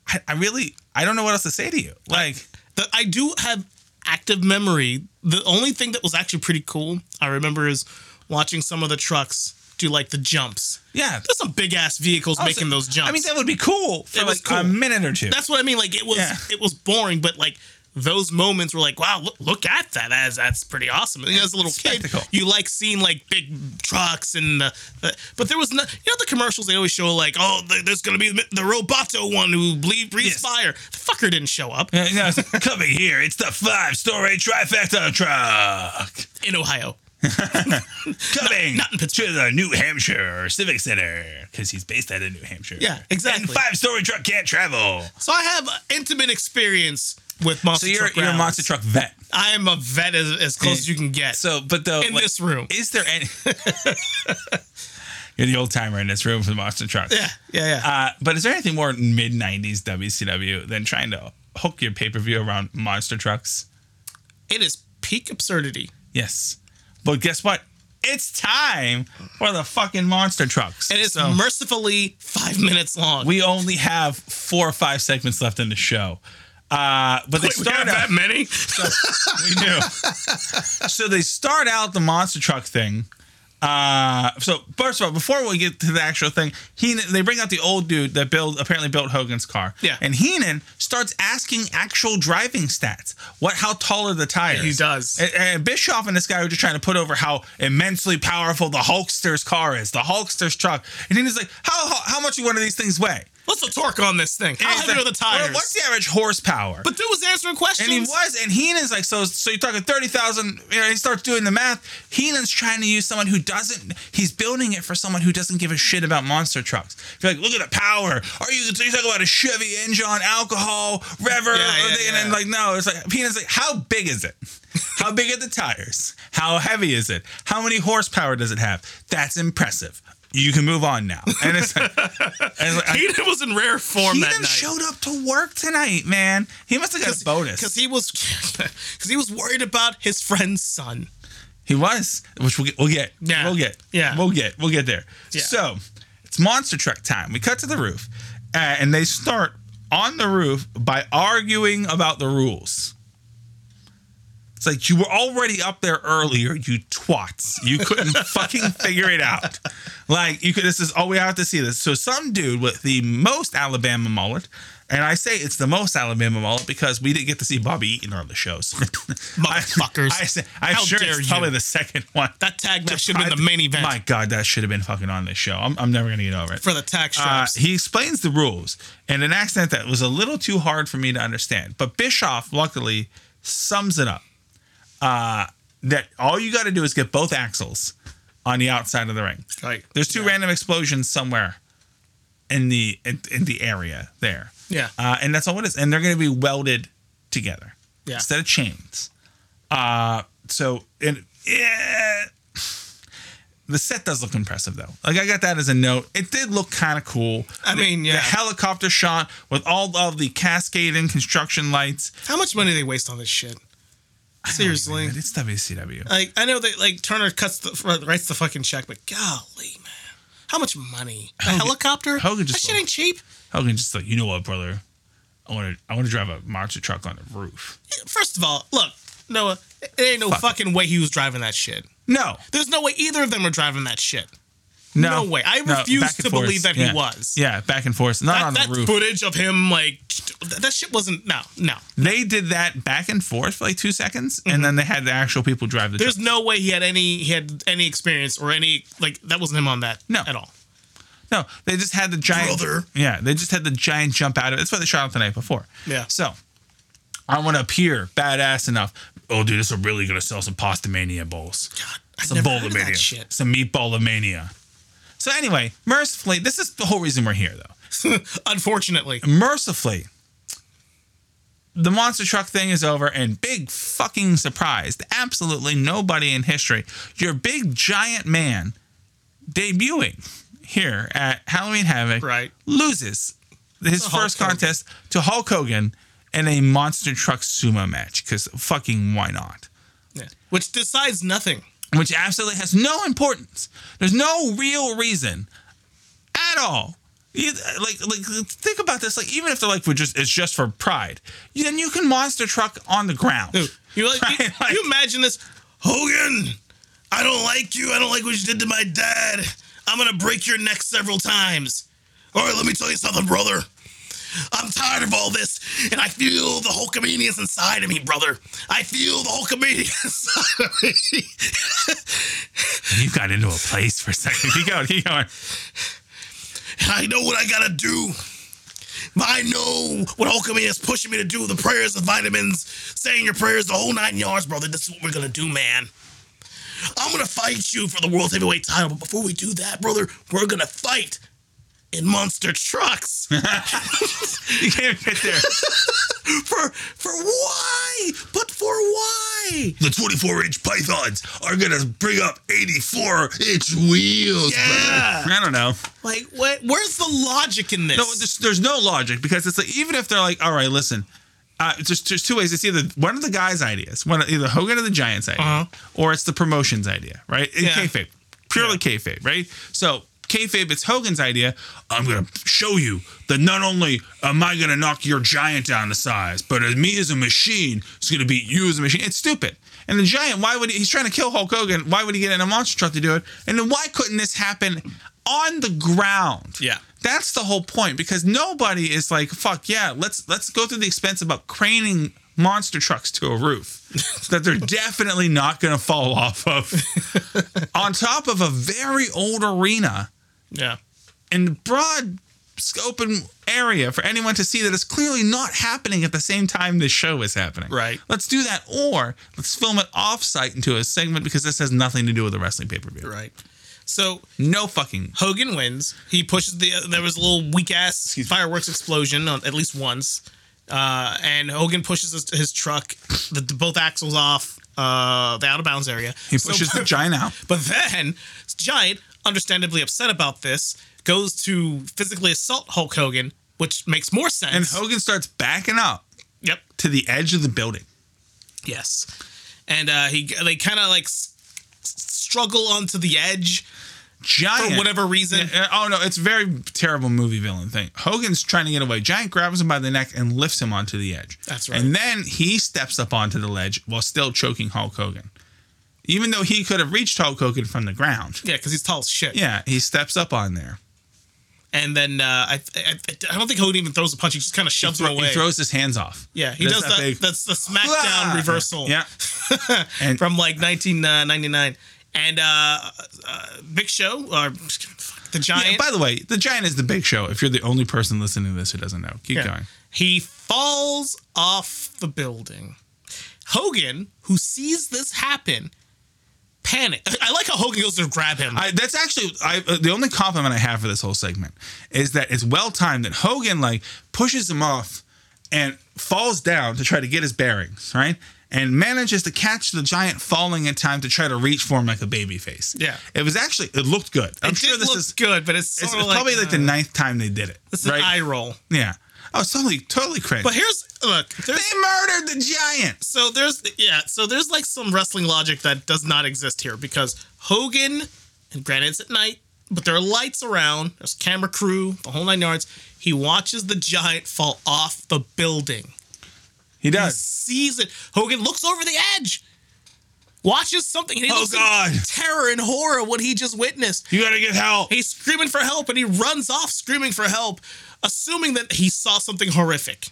I, I really I don't know what else to say to you. Like The, I do have active memory. The only thing that was actually pretty cool, I remember, is watching some of the trucks do like the jumps. yeah, There's some big ass vehicles making those jumps. I mean that would be cool for It was like a minute or two. That's what I mean. Like it was, Yeah. it was boring, but like those moments were like, wow, look, look at that. That's that's pretty awesome. And as a little Spectacle. kid, you like seeing like big trucks and the, the but there was no, you know, the commercials they always show like, oh, there- there's gonna be the, the Roboto one who bleed, breathes Yes. fire. The fucker didn't show up Yeah, it's like, coming here, it's the five story trifecta truck. in Ohio. Coming not in Pittsburgh. to the New Hampshire Civic Center because he's based out of New Hampshire. Yeah, exactly. And five story truck can't travel. So I have intimate experience with monster So you're truck you're a monster truck vet. I am a vet as, as close as you can get. So, but though, in like, this room. is there any? you're the old timer in this room for the monster trucks. yeah, yeah, yeah. Uh, but is there anything more mid '90s WCW than trying to hook your pay per view around monster trucks? it is peak absurdity. Yes. But guess what? It's time for the fucking monster trucks. And it's So- mercifully five minutes long. we only have four or five segments left in the show. Uh, but they Wait, start out. that many? we do. so they start out the monster truck thing. Uh, so first of all, before we get to the actual thing, Heenan they bring out the old dude that build apparently built Hogan's car. Yeah. And Heenan starts asking actual driving stats. What how tall are the tires? He does. And, and Bischoff and this guy are just trying to put over how immensely powerful the Hulkster's car is, the Hulkster's truck. And Heenan's like, how how, how much do one of these things weigh? What's the torque on this thing? How heavy like, are the tires? "Well, what's the average horsepower? but dude was answering questions. And he was, and Heenan's like, so, so you're talking thirty thousand. You know, he starts doing the math. Heenan's trying to use someone who doesn't. He's building it for someone who doesn't give a shit about monster trucks. You're like, look at the power. Are you? You talking about a Chevy engine, alcohol, rever? Yeah, yeah, and then yeah. like, no. It's like Heenan's like, how big is it? How big are the tires? How heavy is it? How many horsepower does it have? That's impressive. You can move on now. And it's, and it's like, He was in rare form that Heenan night. showed up to work tonight, man. He must have got a bonus. because he was because he was worried about his friend's son. He was, which we'll get. We'll get. Yeah. We'll get. Yeah. We'll get. We'll get there. Yeah. So it's monster truck time. We cut to the roof, uh, and they start on the roof by arguing about the rules. It's like you were already up there earlier, you twats. You couldn't fucking figure it out. Like you could. This is all we have to see. This. So some dude with the most Alabama mullet And I say it's the most Alabama mullet because we didn't get to see Bobby Eaton on the show. So Motherfuckers. I, I say, I'm How sure dare it's you. probably the second one. that tag match should have been the main event My God, that should have been fucking on this show. I'm, I'm never gonna get over it. for the tag Uh, he explains the rules in an accent that was a little too hard for me to understand. But Bischoff, luckily, sums it up. Uh, that all you got to do is get both axles on the outside of the ring. right. There's two random explosions somewhere in the in, in the area there, Yeah. uh, and that's all it is. And they're going to be welded together Yeah. instead of chains. Uh, so and yeah, the set does look impressive though. Like I got that as a note. It did look kind of cool. I mean, The yeah. helicopter shot with all of the cascading construction lights. How much money do they waste on this shit? Seriously. Man, it's WCW. Like I know that like Turner cuts the writes the fucking check, but golly, man, how much money? A helicopter? Hogan just that shit ain't cheap. Hogan just like, you know what, brother? I want to I want to drive a monster truck on the roof. First of all, look, Noah, there ain't no Fuck. fucking way he was driving that shit. No, There's no way either of them were driving that shit. No, No way. I No, refuse to forth. believe that he was. Yeah, back and forth. Not That, on the that roof. footage of him like that, shit wasn't no no. They did that back and forth for like two seconds, and then they had the actual people drive the Mm-hmm. There's truck. no way he had any he had any experience or any like that wasn't him on that No. at all. No, they just had the giant. Brother. Yeah, they just had the giant jump out of it. That's why they shot it the night before. Yeah. So, I want to appear badass enough. Oh, dude, this is really gonna sell some Pastamania bowls. I Some bowl heard of of that mania. shit. Some meatball of mania. So anyway, mercifully, this is the whole reason we're here, though. Unfortunately. mercifully, the monster truck thing is over, and big fucking surprise! Absolutely nobody in history. Your big giant man debuting here at Halloween Havoc Right. loses his Hulk first Hogan. contest to Hulk Hogan in a monster truck sumo match because fucking why not? Yeah. Which decides nothing. Which absolutely has no importance. There's no real reason at all. You, like, like, think about this. Like, even if they're like, we're just, it's just for pride. Then you can monster truck on the ground. Dude, you, like, you, Right, like- you imagine this? Hogan, I don't like you. I don't like what you did to my dad. I'm gonna break your neck several times. All right, let me tell you something, brother. I'm tired of all this, and I feel the Hulkamania's inside of me, brother. I feel the Hulkamania inside of me. You got into a place for a second. Keep going. Keep going. I know what I gotta do. I know what Hulkamania is pushing me to do. The prayers, the vitamins, saying your prayers, the whole nine yards, brother. This is what we're gonna do, man. I'm gonna fight you for the world heavyweight title, but before we do that, brother, we're gonna fight in monster trucks. You can't get there. for for why? But for why? The 24 inch pythons are gonna bring up 84 inch wheels. Yeah. I don't know. Like, what? Where's the logic in this? No, there's, there's no logic because it's like even if they're like, all right, listen, uh, there's there's two ways. It's either one of the guys' ideas, one either Hogan or the Giants' idea, Uh-huh. or it's the promotion's idea, right? In Yeah. kayfabe, purely kayfabe, right? So kayfabe, it's Hogan's idea. I'm gonna show you that not only am I gonna knock your giant down to size, but as me as a machine is gonna beat you as a machine. It's stupid. And the giant, why would he, he's trying to kill Hulk Hogan? Why would he get in a monster truck to do it? And then why couldn't this happen on the ground? Yeah. That's the whole point because nobody is like, fuck yeah, let's let's go through the expense about craning monster trucks to a roof that they're definitely not going to fall off of on top of a very old arena yeah. in broad scope and area for anyone to see that it's clearly not happening at the same time this show is happening. Right. Let's do that or let's film it off-site into a segment because this has nothing to do with the wrestling pay-per-view. Right. So No fucking Hogan wins. He pushes the. There was a little weak ass fireworks explosion on at least once, uh, and Hogan pushes his, his truck, the, the both axles off uh, the out of bounds area. he So- pushes the giant out. But then Giant, understandably upset about this, goes to physically assault Hulk Hogan, which makes more sense. And Hogan starts backing up Yep. to the edge of the building. Yes. And uh, he they kind of like s- struggle onto the edge Giant for whatever reason. Yeah, oh no, it's a very terrible movie villain thing. Hogan's trying to get away. Giant grabs him by the neck and lifts him onto the edge. That's right. And then he steps up onto the ledge while still choking Hulk Hogan. Even though he could have reached Hulk Hogan from the ground. Yeah, because he's tall as shit. Yeah, he steps up on there. And then uh, I, I I don't think Hogan even throws a punch. He just kind of shoves Thro- him away. he throws his hands off. yeah, he Does does that. big- that's the SmackDown Ah! reversal. Yeah. And- from like 1999. And uh, uh, Big Show or the Giant. Yeah, by the way, the giant is the big show. If you're the only person listening to this who doesn't know, keep Yeah. going. He falls off the building. Hogan, who sees this happen, panic. I like how Hogan goes to grab him. I, that's actually I, uh, the only compliment I have for this whole segment is that it's well timed that Hogan like pushes him off and falls down to try to get his bearings, right? And manages to catch the giant falling in time to try to reach for him like a baby face. Yeah. It was actually it looked good. I'm it sure did this look is good, but it's, it's of like, probably like the uh, ninth time they did it. It's an right? eye roll. yeah. Oh, it's totally totally crazy. But here's look. they murdered the giant. so there's yeah. So there's like some wrestling logic that does not exist here because Hogan, and granted it's at night, but there are lights around. There's camera crew, the whole nine yards. He watches the giant fall off the building. He He does. sees it. Hogan looks over the edge, watches something, and he Oh, God. terror and horror what he just witnessed. You gotta get help. He's screaming for help, and he runs off screaming for help, assuming that he saw something horrific.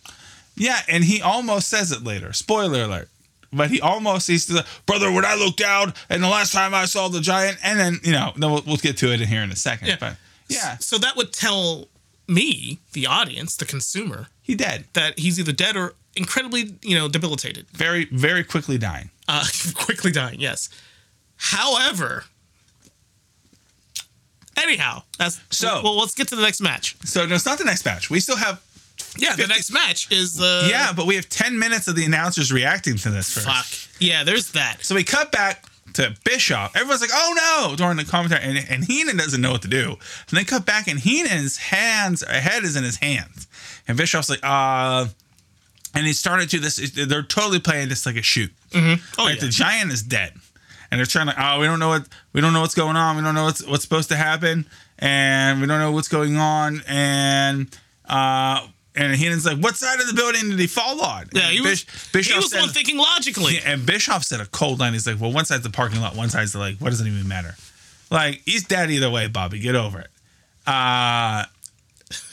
Yeah, and he almost says it later. Spoiler alert. But he almost he's the brother. When I looked down, and the last time I saw the giant, and then you know, then we'll, we'll get to it in here in a second. Yeah. But yeah, So that would tell me, the audience, the consumer, he dead that he's either dead or incredibly, you know, debilitated. very very quickly dying. Uh, quickly dying, yes. However, anyhow, that's So- Well, let's get to the next match. So no, it's not the next match. We still have Yeah, the next match is the yeah, but we have ten minutes of the announcers reacting to this first. Fuck. Yeah, there's that. So we cut back to Bischoff. Everyone's like, "Oh no!" during the commentary, and, and Heenan doesn't know what to do. And they cut back, and Heenan's hands, head is in his hands, and Bischoff's like, "Uh," and he started to this. They're totally playing this like a shoot. Oh, like yeah. the giant is dead, and they're trying to. Oh, we don't know what we don't know what's going on. We don't know what's what's supposed to happen, and we don't know what's going on. And uh, and Heenan's like, "What side of the building did he fall on?" yeah, And he was, Bish- he was the said- one thinking logically. yeah, and Bischoff said a cold line. He's like, well, one side's the parking lot, one side's the like, what does it even matter? Like, he's dead either way, Bobby. Get over it. Uh,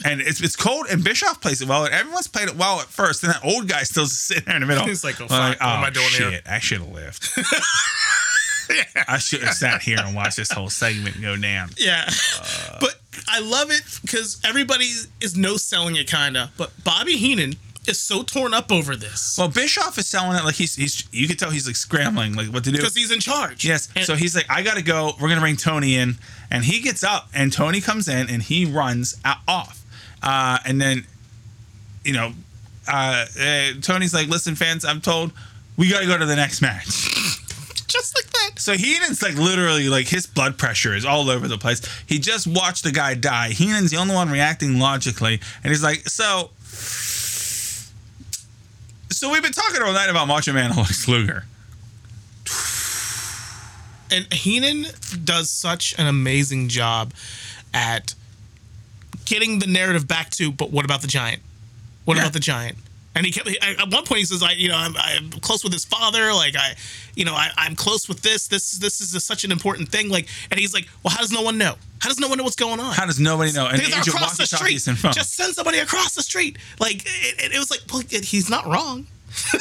and it's it's cold, and Bischoff plays it well, and everyone's played it well at first, and that old guy still sitting there in the middle. He's like, oh, I'm fuck, what am I doing shit, here?" I should have left. I should have sat here and watched this whole segment go down. Yeah. Uh. but I love it because everybody is no selling it, kind of. But Bobby Heenan is so torn up over this Well, Bischoff is selling it like he's he's you can tell he's like scrambling like what to do. because he's in charge. Yes. And- so he's like, I gotta go. We're gonna bring Tony in, and he gets up, and Tony comes in, and he runs off, uh, and then, you know, uh, uh, Tony's like, "Listen, fans, I'm told we gotta go to the next match." just like that. So Heenan's like literally like his blood pressure is all over the place. He just watched the guy die. Heenan's the only one reacting logically, and he's like, "So." So we've been talking all night about Macho Man Lex Luger. And Heenan does such an amazing job at getting the narrative back to, but what about the giant? What Yeah. about the giant? And he kept he- at one point he says, "I, you know, I'm, I'm close with his father. Like I, you know, I, I'm close with this. This this is such an important thing. Like, and he's like, well, how does no one know? How does no one know what's going on? How does nobody know? And Because the across the street, just send somebody across the street. Like it, it, it was like, well, he's not wrong.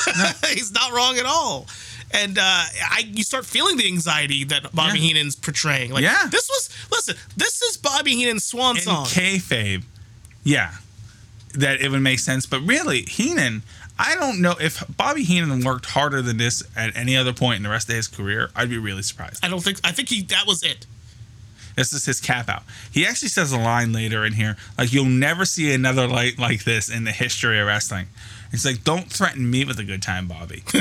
he's not wrong at all. And uh, I, you start feeling the anxiety that Bobby Yeah. Heenan's portraying. Like, Yeah. this was listen. This is Bobby Heenan's swan in song. kayfabe, yeah, that it would make sense. But really, Heenan, I don't know if Bobby Heenan worked harder than this at any other point in the rest of his career. I'd be really surprised. I don't think. I think he. That was it. This is his cap out. He actually says a line later in here, like you'll never see another light like this in the history of wrestling. He's like, don't threaten me with a good time, Bobby.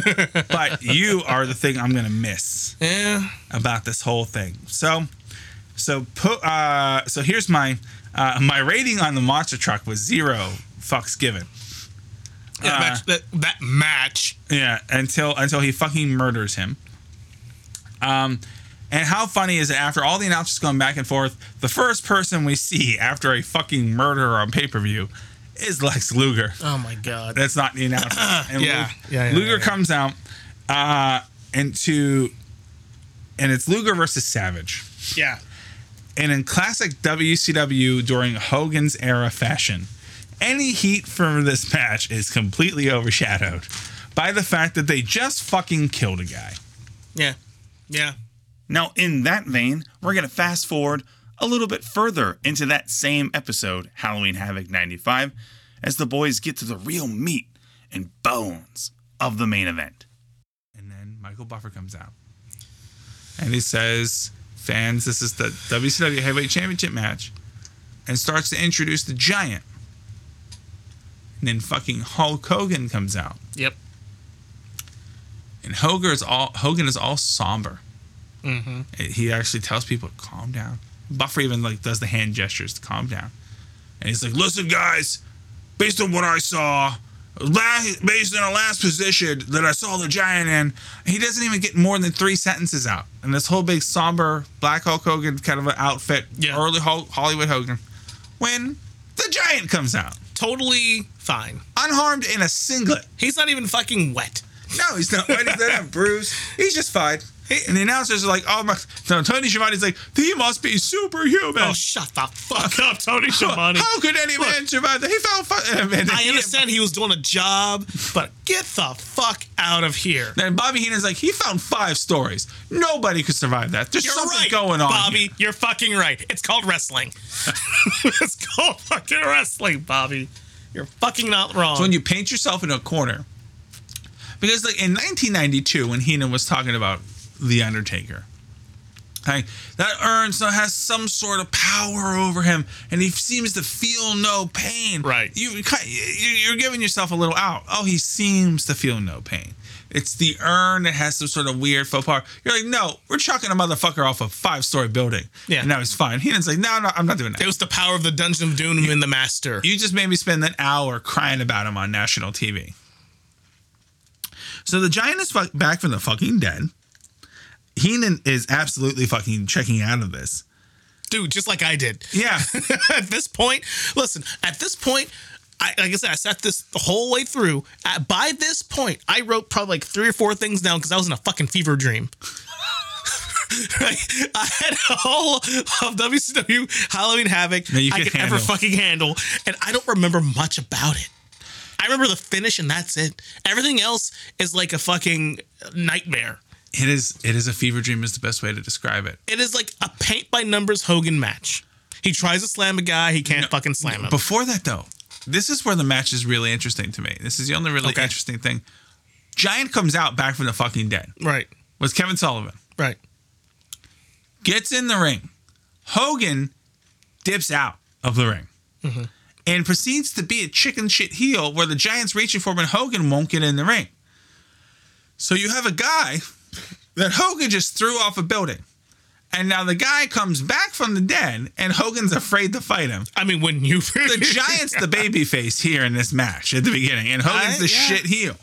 but you are the thing I'm gonna miss. Yeah. about this whole thing. So, so put uh, so here's my uh, my rating on the monster truck was zero fucks given. Yeah, Uh, match, that, that match. Yeah, until until he fucking murders him. Um, and how funny is it after all the announcers going back and forth, the first person we see after a fucking murder on pay per view is Lex Luger. Oh my god. That's not the announcer. And Yeah. Lu- Yeah, yeah, Luger yeah, yeah. comes out, uh, and to, and it's Luger versus Savage. Yeah. And in classic WCW during Hogan's era fashion, any heat for this match is completely overshadowed by the fact that they just fucking killed a guy. Yeah. Yeah. Now, in that vein, we're going to fast forward a little bit further into that same episode, Halloween Havoc 95, as the boys get to the real meat and bones of the main event. And then Michael Buffer comes out. And he says, fans, this is the WCW Heavyweight Championship match. And starts to introduce the Giant. And then fucking Hulk Hogan comes out. Yep. And Hogan is all Hogan is all somber. Mm-hmm. He actually tells people to calm down. Buffer even like does the hand gestures to calm down. And he's like, "Listen, guys, based on what I saw, based on the last position that I saw the giant in, he doesn't even get more than three sentences out. And this whole big somber Black Hulk Hogan kind of an outfit, Yeah. early Hol- Hollywood Hogan, when the giant comes out, Totally fine. unharmed in a singlet. He's not even fucking wet. No, he's not. He's not bruised. He's just fine. And the announcers are like, "Oh my!" No, Tony Schiavone's like, "He must be superhuman." Oh, shut the fuck up, Tony Schiavone. How could any man survive that? He fell. Fu- I he- understand he was doing a job, but get the fuck out of here. Then Bobby Heenan's like, he found five stories. Nobody could survive that. There's You're something right, going on. Bobby. here. You're fucking right. It's called wrestling. it's called fucking wrestling, Bobby. You're fucking not wrong. So when you paint yourself in a corner, because like in 1992 when Heenan was talking about the Undertaker, like that urn still has some sort of power over him, and he seems to feel no pain. Right. You you- you're giving yourself a little out. Oh, he seems to feel no pain. It's the urn that has some sort of weird faux pas. You're like, no, we're chucking a motherfucker off a five story building. Yeah. And now he's fine. Heenan's like, no, no, I'm not doing that. it was the power of the Dungeon of Doom and the Master. You just made me spend an hour crying about him on national TV. So the giant is fu- back from the fucking dead. Heenan is absolutely fucking checking out of this. Dude, just like I did. Yeah. at this point, listen, at this point, I, like I said, I sat this the whole way through. At, by this point, I wrote probably like three or four things down because I was in a fucking fever dream. right? I had all of WCW Halloween Havoc I could could ever fucking handle, and I don't remember much about it. I remember the finish, and that's it. Everything else is like a fucking nightmare. it is it is a fever dream is the best way to describe it. It is like a paint by numbers Hogan match. He tries to slam a guy, he can't fucking slam him. Before that though, this is where the match is really interesting to me. This is the only really Okay. interesting thing. Giant comes out back from the fucking dead. right, Was Kevin Sullivan. right. gets in the ring. Hogan dips out of the ring mm-hmm. And proceeds to be a chicken shit heel where the Giants reaching for him and Hogan won't get in the ring. So you have a guy that Hogan just threw off a building. And now the guy comes back from the dead and Hogan's afraid to fight him. I mean, wouldn't you? The Giant's the baby face here in this match at the beginning, and Hogan's I- the yeah. shit heel.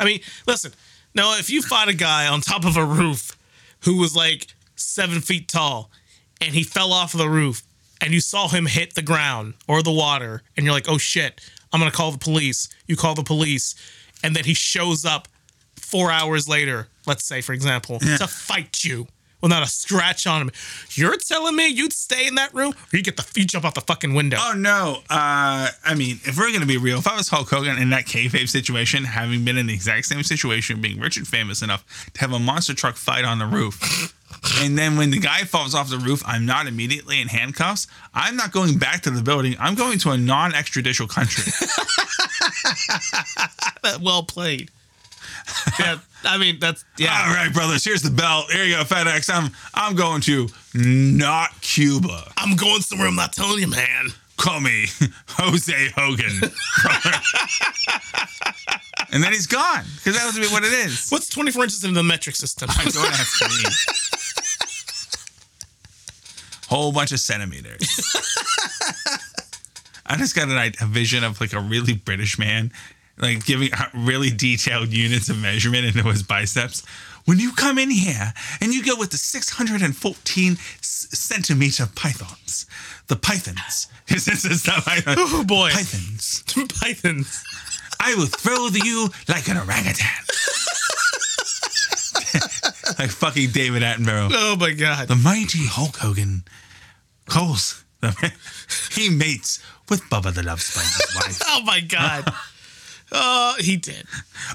I mean, listen. Now, if you fought a guy on top of a roof who was like seven feet tall, and he fell off the roof, and you saw him hit the ground or the water, and you're like, "Oh shit, I'm gonna call the police." You call the police, and then he shows up four hours later, let's say, for example, to fight you without a scratch on him. You're telling me you'd stay in that room, or you get the you jump out the fucking window? Oh no! Uh, I mean, if we're gonna be real, if I was Hulk Hogan in that kayfabe situation, having been in the exact same situation, being rich and famous enough to have a monster truck fight on the roof, and then when the guy falls off the roof, I'm not immediately in handcuffs. I'm not going back to the building. I'm going to a non-extraditional country. well played. yeah, I mean that's yeah. All right, brothers. Here's the belt. Here you go, FedEx. I'm I'm going to not Cuba. I'm going somewhere I'm not telling you, man. Call me Jose Hogan. and then he's gone because that was what it is. What's 24 inches in the metric system? Don't ask me. Whole bunch of centimeters. I just got an, a vision of like a really British man, like giving out really detailed units of measurement into his biceps. When you come in here and you go with the 614 s- centimeter pythons, the pythons, this is not python, Oh, boy. pythons, Pythons. I will throw you like an orangutan. like fucking David Attenborough. Oh my god. The mighty Hulk Hogan Cole's. He mates with Bubba the Love Sponge's wife. Oh my god. Oh, he did.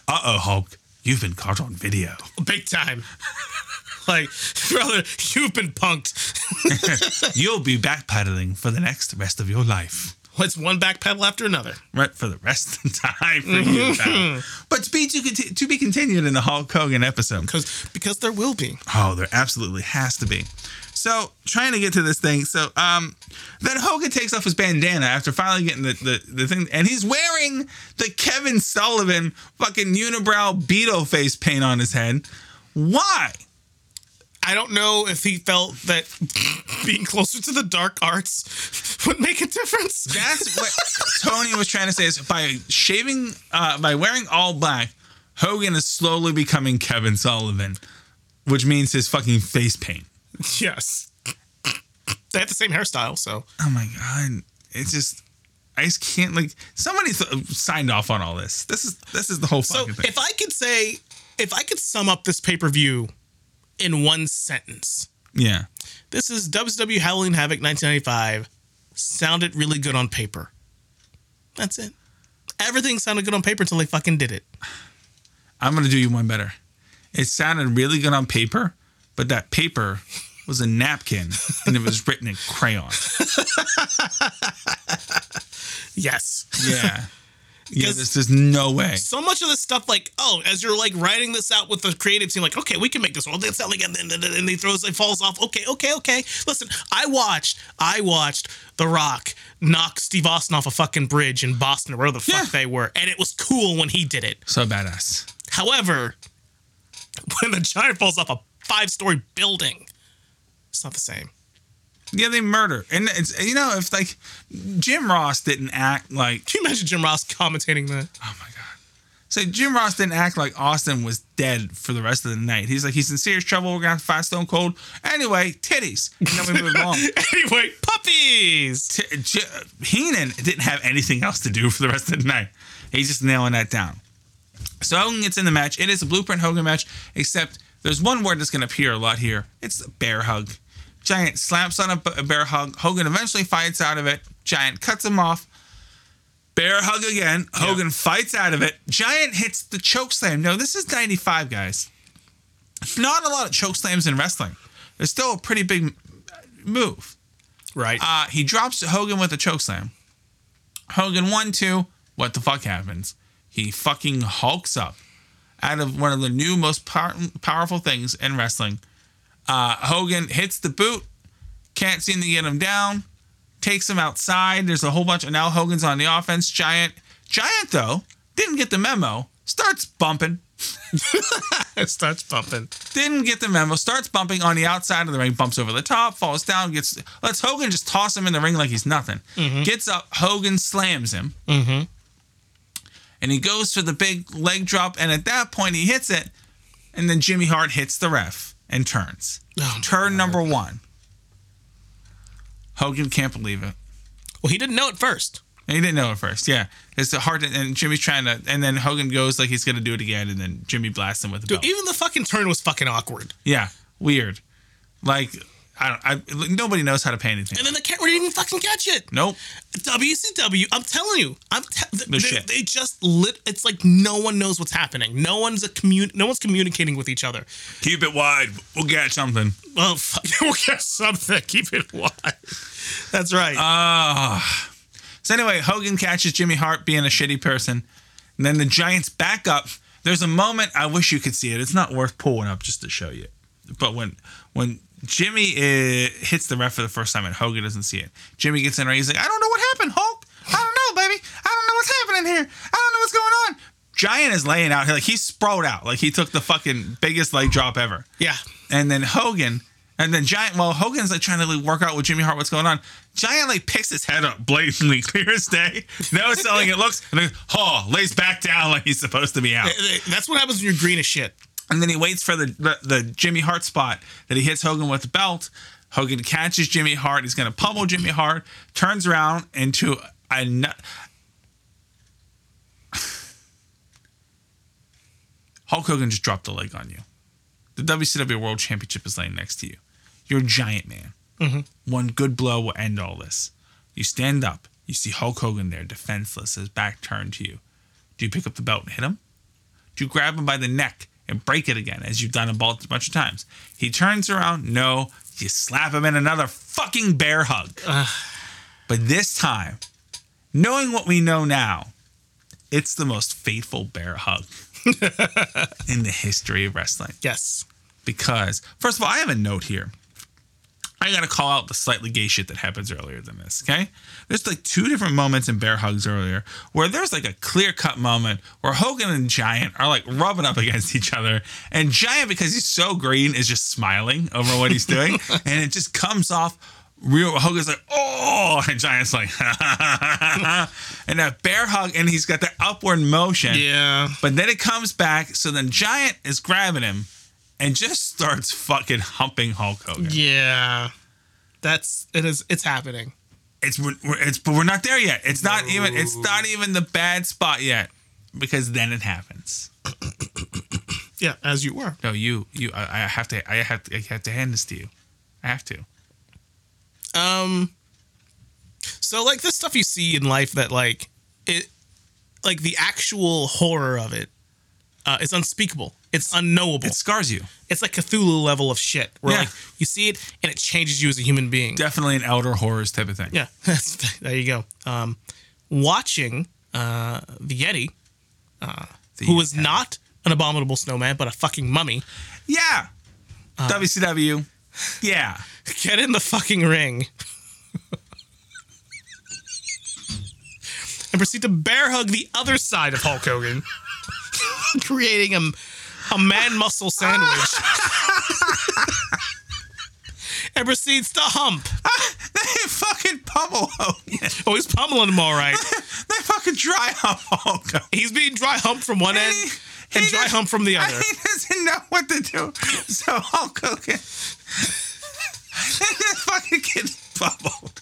Uh oh, Hulk. You've been caught on video. Big time. like, brother, you've been punked. You'll be backpedaling for the next rest of your life. What's one backpedal after another? Right for the rest of the time for you. pal. But to be to, conti- to be continued in the Hulk Hogan episode. Because because there will be. Oh, there absolutely has to be. So trying to get to this thing. So um then Hogan takes off his bandana after finally getting the, the, the thing and he's wearing the Kevin Sullivan fucking unibrow Beetle face paint on his head. Why? I don't know if he felt that being closer to the dark arts would make a difference. That's what Tony was trying to say is by shaving uh by wearing all black, Hogan is slowly becoming Kevin Sullivan, which means his fucking face paint. yes. They have the same hairstyle, so Oh my god! It's just I just can't like somebody th- signed off on all this. This is this is the whole So fucking thing. if I could say, if I could sum up this pay per view in one sentence, yeah, this is WCW Halloween Havoc 1995. Sounded really good on paper. That's it. Everything sounded good on paper until they fucking did it. I'm gonna do you one better. It sounded really good on paper, but that paper was a napkin and it was written in crayon. Yes. Yeah, yeah. Because- There's no way. so much of this stuff, like, oh, as you're like writing this out with the creative team, like, okay, we can make this one. That's like, and then and he throws, it falls off. Okay, okay, okay. Listen, I watched, I watched The Rock knock Steve Austin off a fucking bridge in Boston or wherever the fuck Yeah. they were, and it was cool when he did it. So badass. However, when the giant falls off a five story building, it's not the same. Yeah, they murder, and it's you know if like Jim Ross didn't act like Can you imagine Jim Ross commentating that? Oh my god. So Jim Ross didn't act like Austin was dead for the rest of the night. He's like, he's in serious trouble. We're gonna fight Stone Cold. Anyway, titties. And then we move along. anyway, puppies. T- J- Heenan didn't have anything else to do for the rest of the night. He's just nailing that down. So Hogan gets in the match. It is a blueprint Hogan match, except there's one word that's gonna appear a lot here. It's bear hug. Giant slaps on a bear hug. Hogan eventually fights out of it. Giant cuts him off. Bear hug again. Hogan fights out of it. Giant hits the choke slam. No, this is 95, guys. Not a lot of choke slams in wrestling. It's still a pretty big move. Right. Uh, he drops Hogan with a choke slam. Hogan one two. What the fuck happens? He fucking hulks up out of one of the new most power- powerful things in wrestling. Uh, Hogan hits the boot. Can't seem to get him down. Takes him outside. There's a whole bunch. And now Hogan's on the offense. Giant. Giant though didn't get the memo. Starts bumping. it starts bumping. Didn't get the memo. Starts bumping on the outside of the ring. Bumps over the top. Falls down. Gets. Lets Hogan just toss him in the ring like he's nothing. Gets up. Hogan slams him. Mm-hmm. And he goes for the big leg drop. And at that point, he hits it. And then Jimmy Hart hits the ref and turns. Oh, Turn number one. Hogan can't believe it. Well, he didn't know it first. He didn't know it first. Yeah, it's the hard. And Jimmy's trying to. And then Hogan goes like he's gonna do it again. And then Jimmy blasts him with the Dude, belt. even the fucking turn was fucking awkward. Yeah, weird. Like I don't. I nobody knows how to pay anything. And then the camera didn't even fucking catch it. Nope. WCW, I'm telling you, I'm te- they, shit. they just lit. It's like no one knows what's happening. No one's a commun. No one's communicating with each other. Keep it wide. We'll get something. Well, fuck, we'll get something. Keep it wide. That's right. Ah. so anyway, Hogan catches Jimmy Hart being a shitty person, and then the Giants back up. There's a moment I wish you could see it. It's not worth pulling up just to show you. But when when Jimmy uh, hits the ref for the first time and Hogan doesn't see it, Jimmy gets in there. He's like, I don't know what happened, Hulk. I don't know, baby. I don't know what's happening here. I don't know what's going on. Giant is laying out like he's sprawled out, like he took the fucking biggest leg drop ever. yeah. And then Hogan, and then Giant, well, Hogan's like trying to like work out with Jimmy Hart what's going on. Giant like picks his head up blatantly, clear as day. No selling it looks, and then oh, lays back down like he's supposed to be out. That's what happens when you're green as shit. And then he waits for the, the the Jimmy Hart spot that he hits Hogan with the belt. Hogan catches Jimmy Hart. He's gonna pummel Jimmy Hart. Turns around into a nu- Hulk Hogan just dropped the leg on you. The WCW World Championship is laying next to you. You're a giant man. Mm-hmm. One good blow will end all this. You stand up. You see Hulk Hogan there, defenseless, his back turned to you. Do you pick up the belt and hit him? Do you grab him by the neck and break it again, as you've done a bunch of times? He turns around. No. You slap him in another fucking bear hug. But this time, knowing what we know now, it's the most fateful bear hug in the history of wrestling. Yes. Because, first of all, I have a note here. I gotta call out the slightly gay shit that happens earlier than this, okay? There's like two different moments in Bear Hugs earlier where there's like a clear cut moment where Hogan and Giant are like rubbing up against each other. And Giant, because he's so green, is just smiling over what he's doing. and it just comes off real. Hogan's like, oh, and Giant's like, and that bear hug, and he's got that upward motion. Yeah. But then it comes back. So then Giant is grabbing him and just starts fucking humping Hulk Hogan. Yeah. That's it is it's happening. It's we're, it's but we're not there yet. It's not even it's not even the bad spot yet because then it happens. Yeah, as you were. No, you you I, I have to I have to I have to hand this to you. I have to. Um so like this stuff you see in life that like it like the actual horror of it uh, is unspeakable. It's unknowable. It It's, scars you. It's like Cthulhu level of shit where Yeah. like you see it and it changes you as a human being. Definitely an elder horrors type of thing. Yeah, there you go. Um, watching uh, the Yeti, The- who was not an abominable snowman, but a fucking mummy, Yeah. Uh. WCW. Yeah. get in the fucking ring and proceed to bear hug the other side of Hulk Hogan, creating a, a man muscle sandwich. and proceeds to hump. they fucking pummel Hogan. Oh, he's pummeling him all right. They fucking dry hump Hogan. He's being dry humped from one end He- and he dry hump from the other. He doesn't know what to do. So Hulk Hogan that fucking kid bubbled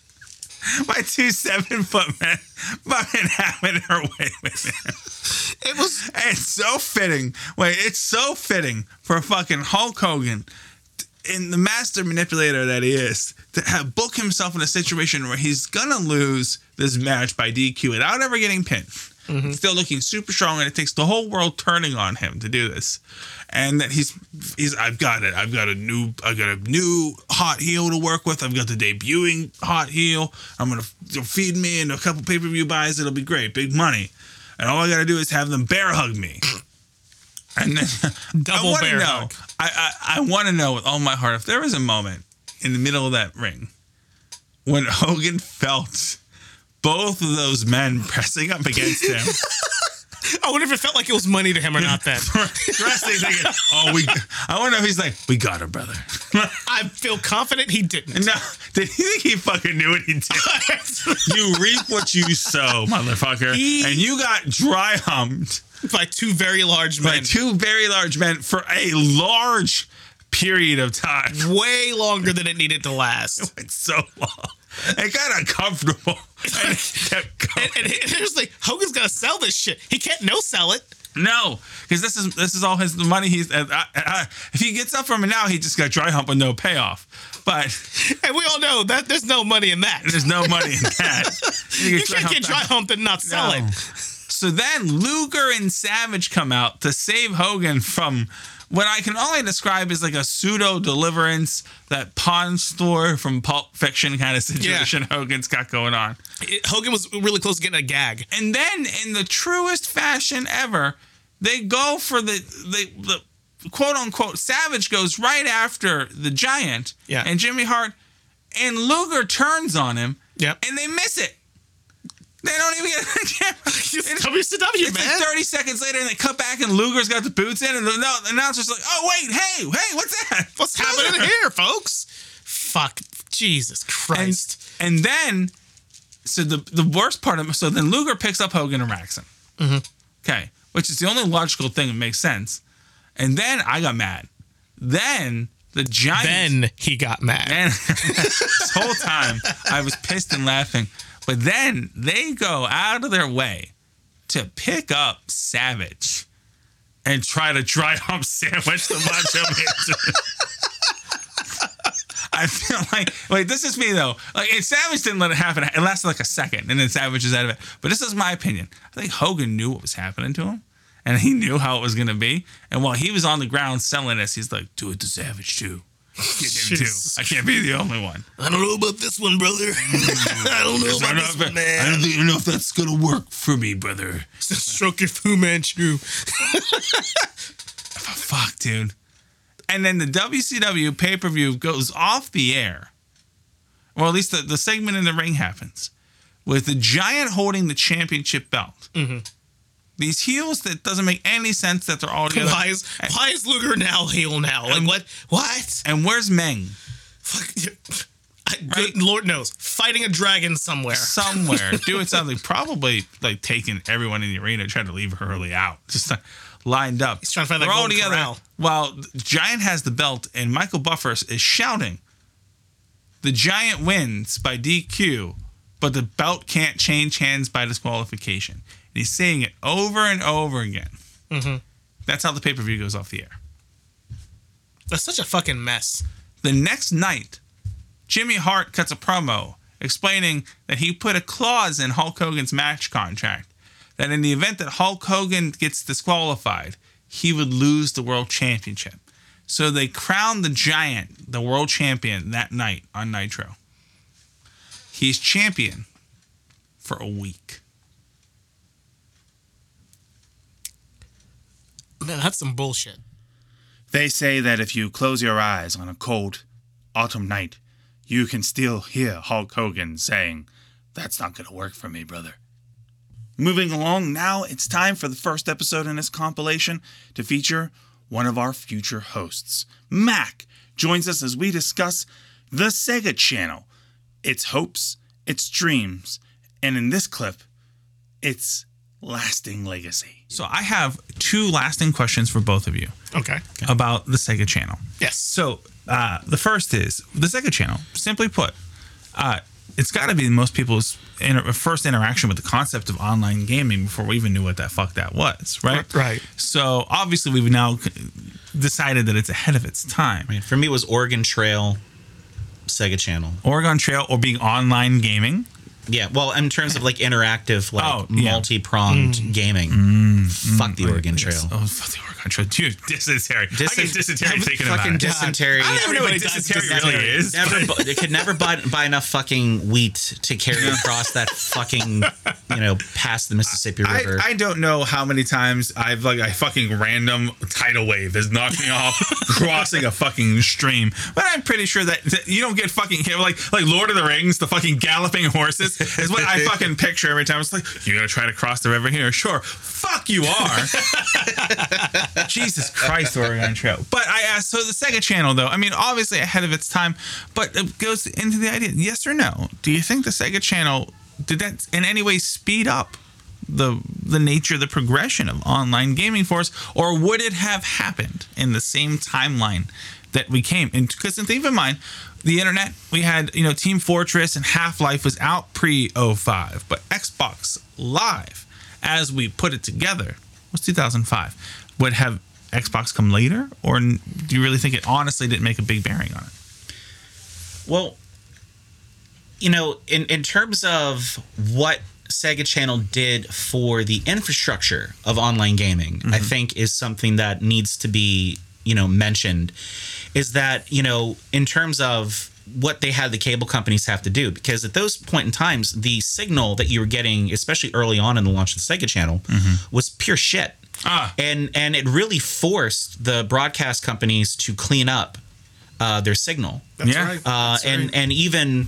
by two seven foot men fucking having her way with him. It was it's so fitting. Wait, it's so fitting for a fucking Hulk Hogan in the master manipulator that he is to have book himself in a situation where he's gonna lose this match by DQ without ever getting pinned. Mm-hmm. Still looking super strong, and it takes the whole world turning on him to do this. And that he's he's I've got it. I've got a new I've got a new hot heel to work with. I've got the debuting hot heel. I'm gonna feed me and a couple pay per view buys. It'll be great, big money. And all I gotta do is have them bear hug me. And then Double I wanna bear know, hug. I I, I want to know with all my heart if there was a moment in the middle of that ring when Hogan felt both of those men pressing up against him, I wonder if it felt like it was money to him or not then. wrestling, thinking, "Oh, we." I wonder if he's like, "We got her, brother." I feel confident he didn't. no, did he think he fucking knew what he did? You reap what you sow, motherfucker, He- and you got dry humped By two very large men. by two very large men for a large period of time. way longer than it needed to last. It's so long. It got uncomfortable. And. And, and here's like Hogan's gonna sell this shit. He can't no sell it. No, because this is this is all his money. He's uh, uh, uh, if he gets up from it now, he just got dry hump with no payoff. But And we all know that there's no money in that. there's no money in that. You can't get dry hump and not sell No. it. So then Luger and Savage come out to save Hogan from what I can only describe is like a pseudo deliverance, that pawn store from Pulp Fiction kind of situation yeah. Hogan's got going on. It- Hogan was really close to getting a gag. And then, in the truest fashion ever, they go for the the, the quote unquote Savage goes right after the Giant. Yeah. And Jimmy Hart and Luger turns on him. Yep. And they miss it. They don't even get a camera. It's WCW, It's man. like 30 seconds later, and they cut back, and Luger's got the boots in, and the announcer's like, "Oh wait, hey, hey, what's that? What's happening here, folks? Fuck. Jesus Christ. and then, so the the worst part of so then Luger picks up Hogan and racks him. Mm-hmm. Okay, which is the only logical thing that makes sense. And then I got mad. Then the giant. then he got mad. And this whole time I was pissed and laughing. But then they go out of their way to pick up Savage and try to dry hump sandwich the macho man. I feel like wait, this is me though. Like Savage didn't let it happen. It lasted like a second, and then Savage is out of it. But this is my opinion. I think Hogan knew what was happening to him, and he knew how it was gonna be. And while he was on the ground selling this, he's like, "Do it to Savage too." Get him too. I can't be the only one. I don't know about this one, brother. I don't know about this one, I don't even know if that's gonna work for me, brother. Stroke your Fu Manchu. Oh, fuck, dude. And then the WCW pay per view goes off the air. Or at least the, the segment in the ring happens with the giant holding the championship belt. Mm-hmm. These heels that doesn't make any sense that they're all together. Why is why is Luger now heel now? Like what? What? And where's Meng? Fuck. I, good Lord knows, fighting a dragon somewhere. Somewhere doing something, probably like taking everyone in the arena, trying to leave Hurley out, just like, lined up. He's trying to find that They're all together. corral. While Giant has the belt and Michael Buffer is shouting, "The Giant wins by DQ, but the belt can't change hands by disqualification." He's saying it over and over again. Mm-hmm. That's how the pay per view goes off the air. That's such a fucking mess. The next night, Jimmy Hart cuts a promo explaining that he put a clause in Hulk Hogan's match contract that in the event that Hulk Hogan gets disqualified, he would lose the world championship. So they crowned the Giant the world champion that night on Nitro. He's champion for a week. That's some bullshit. They say that if you close your eyes on a cold autumn night, you can still hear Hulk Hogan saying, That's not going to work for me, brother. Moving along, now it's time for the first episode in this compilation to feature one of our future hosts. Mac joins us as we discuss the Sega Channel, its hopes, its dreams, and in this clip, its lasting legacy. So I have two lasting questions for both of you Okay. about the Sega Channel. Yes. So uh, the first is the Sega Channel. Simply put, uh, it's got to be most people's inter- first interaction with the concept of online gaming before we even knew what that fuck that was, right? Right. So obviously we've now decided that it's ahead of its time. Right. For me, it was Oregon Trail, Sega Channel. Oregon Trail or being online gaming. Yeah, well, in terms of like interactive, like Oh, yeah. multi-pronged Mm. gaming, fuck the Oregon Trail. Oh, fuck the Oregon Trail, dude. Dysentery. I Dysen- get dysentery thinking about fucking it. dysentery. I don't even know what of dysentery really is. Never, bu- they could never buy, buy enough fucking wheat to carry across that fucking, you know, past the Mississippi I, River. I don't know how many times I've like a fucking random tidal wave has knocked me off crossing a fucking stream, but I'm pretty sure that, that you don't get fucking hit like like Lord of the Rings, the fucking galloping horses is what I fucking picture every time. It's like you're gonna try to cross the river here, sure. Fuck you are. Jesus Christ, Oregon Trail. But I asked, so the Sega Channel, though, I mean, obviously ahead of its time, but it goes into the idea yes or no? Do you think the Sega Channel, did that in any way speed up the the nature, the progression of online gaming for us, or would it have happened in the same timeline that we came? And because keep in mind, the internet, we had you know Team Fortress and Half Life was out pre 05, but Xbox Live, as we put it together, was 2005. Would have Xbox come later, or do you really think it honestly didn't make a big bearing on it? Well, you know, in, in terms of what Sega Channel did for the infrastructure of online gaming, I mm-hmm. think is something that needs to be, you know, mentioned is that, you know, in terms of what they had the cable companies have to do because at those point in times the signal that you were getting especially early on in the launch of the Sega channel mm-hmm. was pure shit Ah. and and it really forced the broadcast companies to clean up uh, their signal That's Yeah. right. uh, That's and right. and even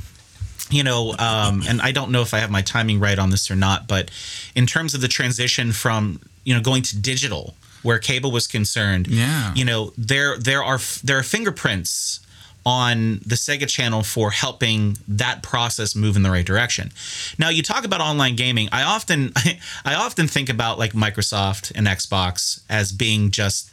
you know um, and i don't know if i have my timing right on this or not but in terms of the transition from you know going to digital where cable was concerned Yeah. you know there there are there are fingerprints on the Sega channel for helping that process move in the right direction. Now you talk about online gaming. I often I often think about like Microsoft and Xbox as being just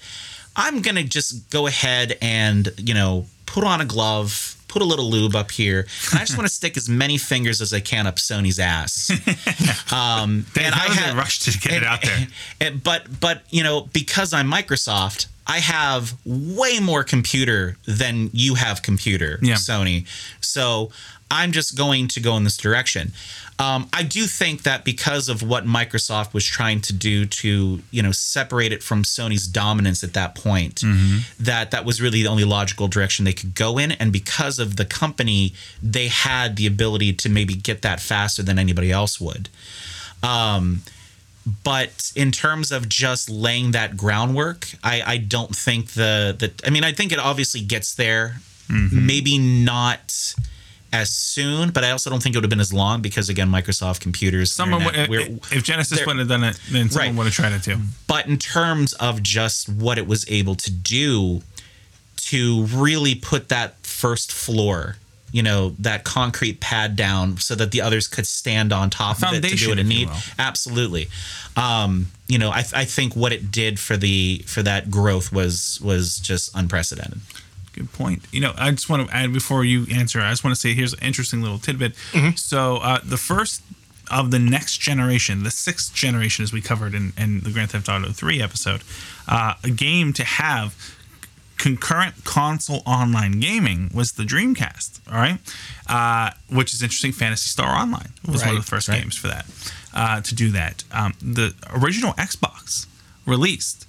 I'm going to just go ahead and, you know, put on a glove, put a little lube up here, and I just want to stick as many fingers as I can up Sony's ass. Um, and I had rushed to get it out there. and- but but you know because I'm Microsoft, I have way more computer than you have computer, Yeah. Sony. So I'm just going to go in this direction. Um, I do think that because of what Microsoft was trying to do to, you know, separate it from Sony's dominance at that point, that that was really the only logical direction they could go in. And because of the company, they had the ability to maybe get that faster than anybody else would. Um, but in terms of just laying that groundwork, I, I don't think the that I mean I think it obviously gets there, mm-hmm. maybe not as soon, but I also don't think it would have been as long because again, Microsoft computers. Someone would, internet, we're- if Genesis wouldn't have done it, then someone Right. would have tried it too. but in terms of just what it was able to do to really put that first floor you know that concrete pad down so that the others could stand on top of it to do what it if need absolutely um you know I, I think what it did for the for that growth was was just unprecedented Good point. You know, I just want to add before you answer. I just want to say here's an interesting little tidbit. So uh, the first of the next generation, the sixth generation, as we covered in, in the Grand Theft Auto 3 episode, uh, a game to have concurrent console online gaming was the Dreamcast. All right, uh, which is interesting. Phantasy Star Online was one of the first right. games for that uh, to do that. Um, the original Xbox released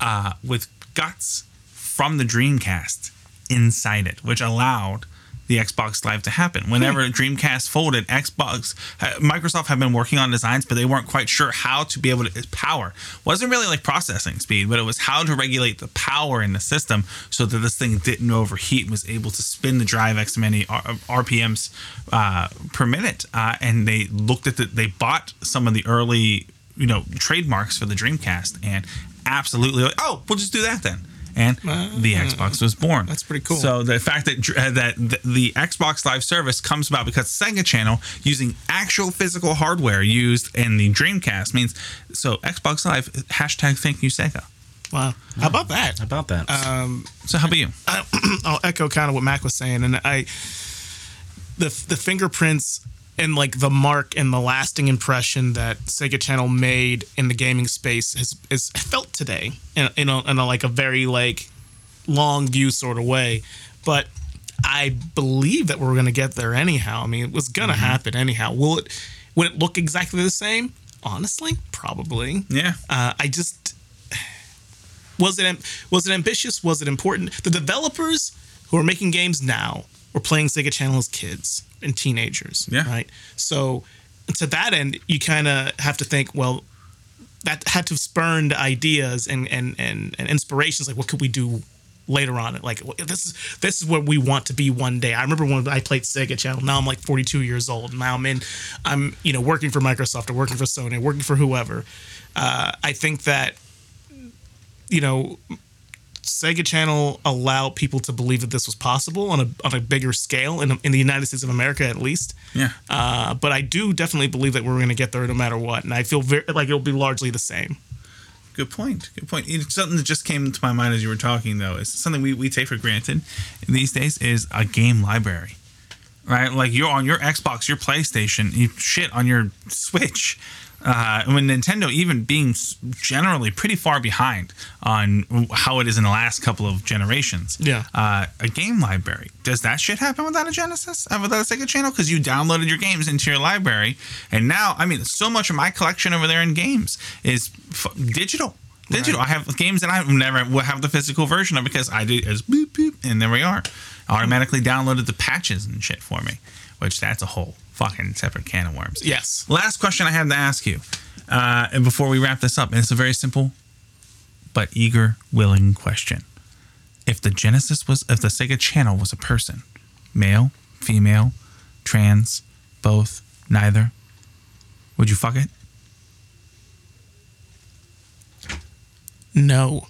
uh, with guts from the Dreamcast inside it, which allowed the Xbox Live to happen. Whenever Dreamcast folded, Xbox, uh, Microsoft had been working on designs, but they weren't quite sure how to be able to power. wasn't really like processing speed, but it was how to regulate the power in the system so that this thing didn't overheat and was able to spin the drive X many R- RPMs uh, per minute. Uh, and they looked at the, they bought some of the early, you know, trademarks for the Dreamcast and absolutely like, oh, we'll just do that then. And the Xbox was born. That's pretty cool. So the fact that uh, that the, the Xbox Live service comes about because Sega Channel using actual physical hardware used in the Dreamcast means so Xbox Live hashtag thank you Sega. Wow. How about that? How about that So how about you? I'll echo kind of what Mac was saying, and I the the fingerprints and like the mark and the lasting impression that Sega Channel made in the gaming space is is felt today in in a, in a like a very like long view sort of way, but I believe that we're going to get there anyhow. I mean, it was going to happen anyhow. Will it? Will it look exactly the same? Honestly, probably. Yeah. Uh, I just was it was it ambitious? Was it important? The developers who are making games now were playing Sega Channel as kids and teenagers. Yeah. Right. So to that end, you kind of have to think, well, that had to have spurned ideas and and and, and inspirations. Like, what could we do? Later on, like this is this is what we want to be one day. I remember when I played Sega Channel. Now I'm like 42 years old. Now I'm in, I'm you know working for Microsoft or working for Sony, working for whoever. Uh, I think that you know, Sega Channel allow people to believe that this was possible on a on a bigger scale in, in the United States of America, at least. Yeah. Uh, but I do definitely believe that we're going to get there no matter what, and I feel very like it'll be largely the same. Good point. Good point. It's something that just came to my mind as you were talking, though. Is something we, we take for granted these days is a game library, right? Like you're on your Xbox, your PlayStation, you shit on your Switch. Uh, when Nintendo even being generally pretty far behind on how it is in the last couple of generations. Yeah. Uh, a game library. Does that shit happen without a Genesis? Uh, Without a Sega channel? Because you downloaded your games into your library. And now, I mean, so much of my collection over there in games is f- digital. Digital. I have games that I never will have the physical version of because I did as boop boop, and there we are. Automatically downloaded the patches and shit for me, which that's a whole fucking separate can of worms. Yes. Last question I have to ask you, uh, and before we wrap this up, and it's a very simple but eager, willing question. If the Genesis was, if the Sega Channel was a person, male, female, trans, both, neither, would you fuck it? No.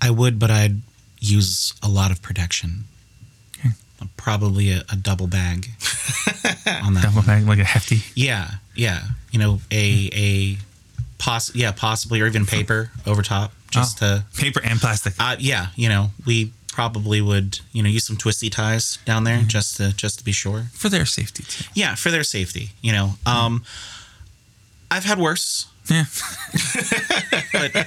I would, but I'd use a lot of protection. Probably a, a double bag on that. Double bag, like a hefty. Yeah, yeah. You know, a a poss yeah, possibly or even paper over top just to Paper and plastic. uh yeah, you know, we probably would, you know, use some twisty ties down there just to just to be sure. for their safety, too. Yeah, for their safety, you know. Um I've had worse. Yeah. but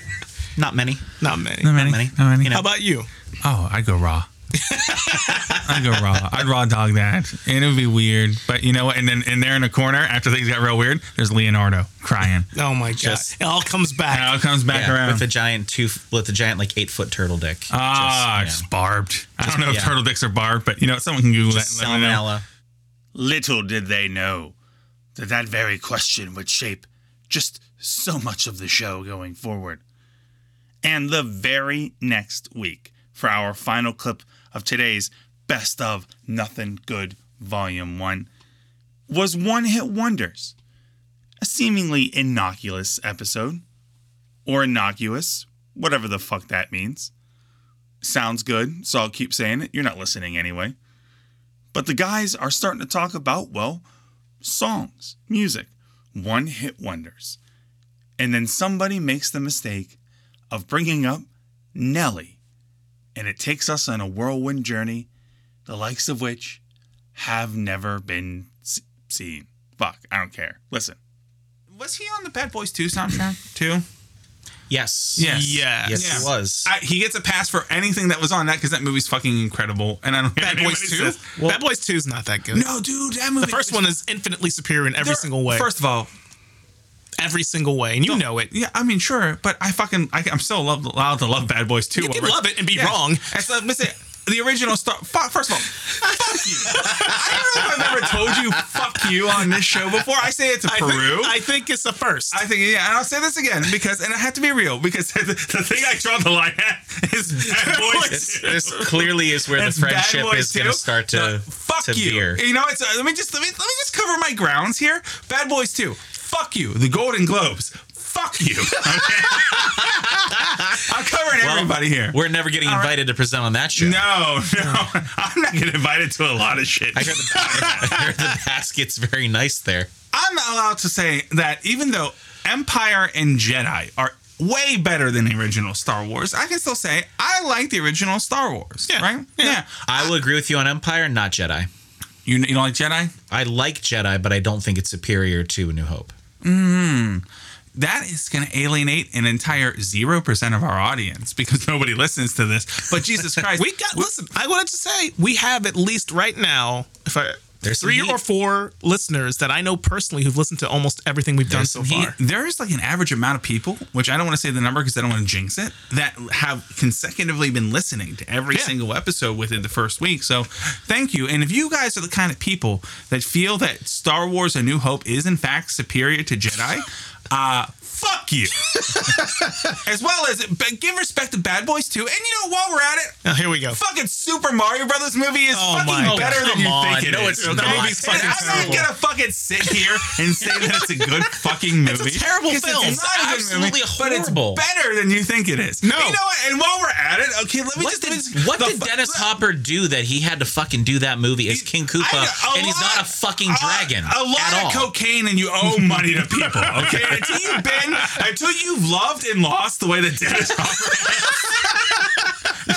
not many. Not many. Not many. many. Not many. You know. How about you? Oh, I'd go raw. I'd go raw. I'd raw dog that, and it would be weird. But you know what? And then and there in the corner, after things got real weird, there's Leonardo crying. Oh my god! It all comes back. It all comes back Yeah, around. with a giant two, with a giant like eight foot turtle dick. ah, Just, it's barbed. I don't know if yeah. turtle dicks are barbed, but you know, someone can Google yeah. that. and let me know. salmonella. Little did they know that that very question would shape just so much of the show going forward. And the very next week, for our final clip of today's Best of Nothing Good Volume 1, was One Hit Wonders, a seemingly innocuous episode. Or innocuous, whatever the fuck that means. Sounds good, so I'll keep saying it. You're not listening anyway. But the guys are starting to talk about, well, songs, music, one hit wonders. And then somebody makes the mistake of bringing up Nelly. And it takes us on a whirlwind journey, the likes of which have never been s- seen. Fuck, I don't care. Listen. Was he on the Bad Boys 2 soundtrack too? Yes. Yes. Yes. Yes, Yeah. he was. I, he gets a pass for anything that was on that because that movie's fucking incredible. And I don't care Bad Boys anybody Two. says. Bad Boys Two is not that good. No, dude, that movie. The first one is infinitely superior in every There- single way. First of all, every single way, and you know it. yeah, I mean, sure, but I fucking, I, I'm still love, allowed to love Bad Boys too. You can love it and be Yeah. wrong. And so, listen, the original star. Fuck, first of all, fuck you. I don't know if I've ever told you "fuck you" on this show before. I say it to I Peru. think, I think it's the first. I think, yeah, and I'll say this again because, and I have to be real because the, the thing I draw the line at is Bad Boys. This, 2. this clearly is where the It's Bad friendship is going to start to fuck to you. veer. You know, it's uh, let me just let me let me just cover my grounds here. Bad Boys 2. Fuck you. The Golden Globes. Fuck you. Okay? I'm covering Well, everybody here. We're never getting invited to present on that show. No, no, I'm not getting invited to a lot of shit. I heard, the, I heard the basket's very nice there. I'm allowed to say that even though Empire and Jedi are way better than the original Star Wars, I can still say I like the original Star Wars. Yeah. Right? Yeah. I will agree with you on Empire, not Jedi. You, you don't like Jedi? I like Jedi, but I don't think it's superior to New Hope. Mm-hmm. that is going to alienate an entire 0% of our audience because nobody listens to this. But Jesus Christ. we got listen. I wanted to say we have at least right now, if I There's three or four listeners that I know personally who've listened to almost everything we've done so far. there is like an average amount of people, which I don't want to say the number because I don't want to jinx it, that have consecutively been listening to every Yeah. single episode within the first week. So thank you. And if you guys are the kind of people that feel that Star Wars A New Hope is in fact superior to Jedi, uh, fuck you. as well as but give respect to Bad Boys too. And you know, while we're at it, Now, here we go. fucking Super Mario Brothers movie is Oh fucking better God. than you think it No, is. it's okay? not. The movie's fucking I'm terrible. not gonna fucking sit here and say that it's a good fucking movie. It's a terrible film. It's, not a good Absolutely movie, but it's horrible. better than you think it is. No. You know what? And while we're at it, okay, let me What just. did, let me just- what did fu- Dennis Hopper do that he had to fucking do that movie as King Koopa and he's lot- not a fucking dragon A, lot at of all? cocaine and you owe money to people. Okay, until you've been, until you've loved and lost the way that Dennis Hopper has,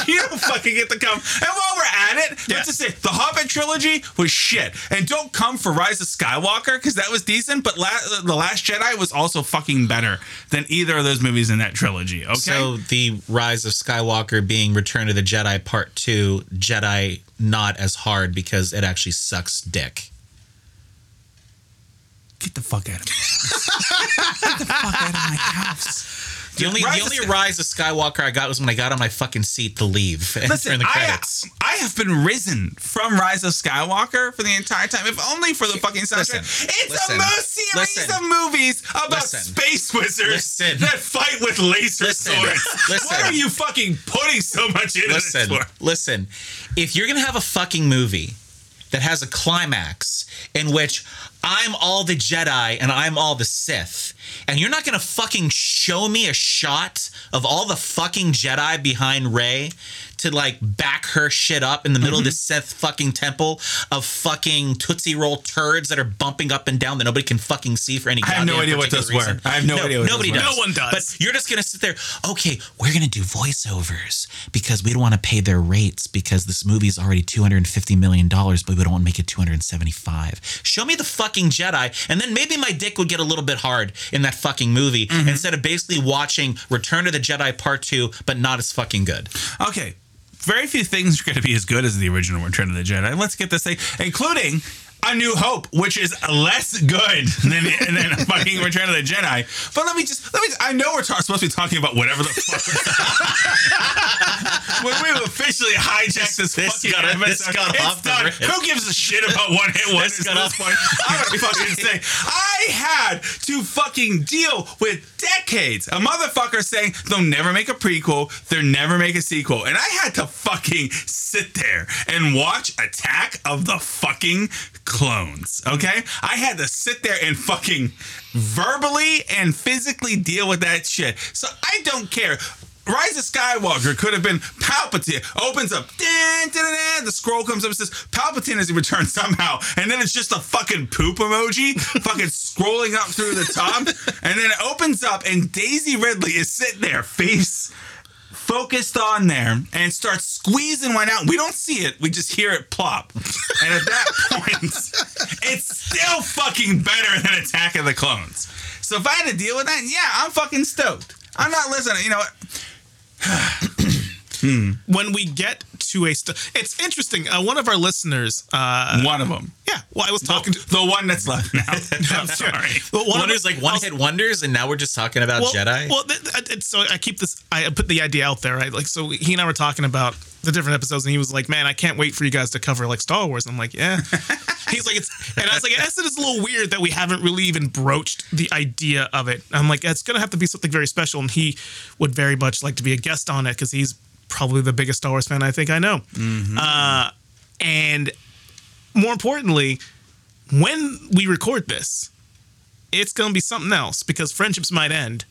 you don't fucking get to come. And while we're at it, let's just say the Hobbit trilogy was shit. And don't come for Rise of Skywalker because that was decent, but la- the Last Jedi was also fucking better than either of those movies in that trilogy. Okay. So the Rise of Skywalker being Return of the Jedi Part Two, Jedi not as hard because it actually sucks dick. Get the fuck out of me. get the fuck out of my house. The only Rise the of only Sky- Rise of Skywalker I got was when I got on my fucking seat to leave and Listen, turn the I, credits. I have been risen from Rise of Skywalker for the entire time, if only for the fucking soundtrack. Listen, it's listen, a mo- series listen, of movies about listen, space wizards listen, that fight with laser listen, swords. listen. what are you fucking putting so much into listen, this for? listen. If you're gonna have a fucking movie that has a climax in which I'm all the Jedi and I'm all the Sith, and you're not gonna fucking show me a shot of all the fucking Jedi behind Rey to like back her shit up in the middle of this Sith fucking temple of fucking Tootsie Roll turds that are bumping up and down that nobody can fucking see for any I have no idea what those were. I have no idea what nobody those were. does. No one does. But you're just gonna sit there. Okay, we're gonna do voiceovers because we don't want to pay their rates because this movie is already two hundred and fifty million dollars, but we don't want to make it two hundred and seventy-five. Show me the fucking Jedi, and then maybe my dick would get a little bit hard in that fucking movie Mm-hmm. instead of basically watching Return of the Jedi Part 2, but not as fucking good. Okay. Very few things are going to be as good as the original Return of the Jedi. Let's get this thing, including A New Hope, which is less good than, than fucking Return of the Jedi. But let me just, let me. I know we're ta- supposed to be talking about whatever the fuck. we're when we officially hijacked this, This fucking got- episode, this got it's off done. Who gives a shit about what hit wonders This at this off- point? I'm gonna fucking say I had to fucking deal with decades. A motherfucker saying they'll never make a prequel, they'll never make a sequel, and I had to fucking sit there and watch Attack of the fucking Clones. Okay, I had to sit there and fucking verbally and physically deal with that shit. So I don't care. Rise of Skywalker could have been Palpatine. Opens up, dan, dan, dan, the scroll comes up and says Palpatine has returned somehow, and then it's just a fucking poop emoji, fucking scrolling up through the top, and then it opens up, and Daisy Ridley is sitting there, face focused on there, and starts squeezing one out. We don't see it; we just hear it plop, and at that point, it's still fucking better than Attack of the Clones. So if I had to deal with that, yeah, I'm fucking stoked. I'm not listening. You know what? when we get to a st- it's interesting uh, one of our listeners uh One of them. yeah well i was talking to The one that's left now. I'm sorry. well, one of Wonders like one was- hit wonders, and now we're just talking about well, Jedi. well th- th- it's- so i keep this i put the idea out there right like so he and i were talking about the different episodes and he was like man i can't wait for you guys to cover like star wars i'm like yeah he's like it's and i was like yes it is a little weird that we haven't really even broached the idea of it i'm like it's gonna have to be something very special and he would very much like to be a guest on it because he's probably the biggest star wars fan i think i know uh, and more importantly when we record this it's gonna be something else because friendships might end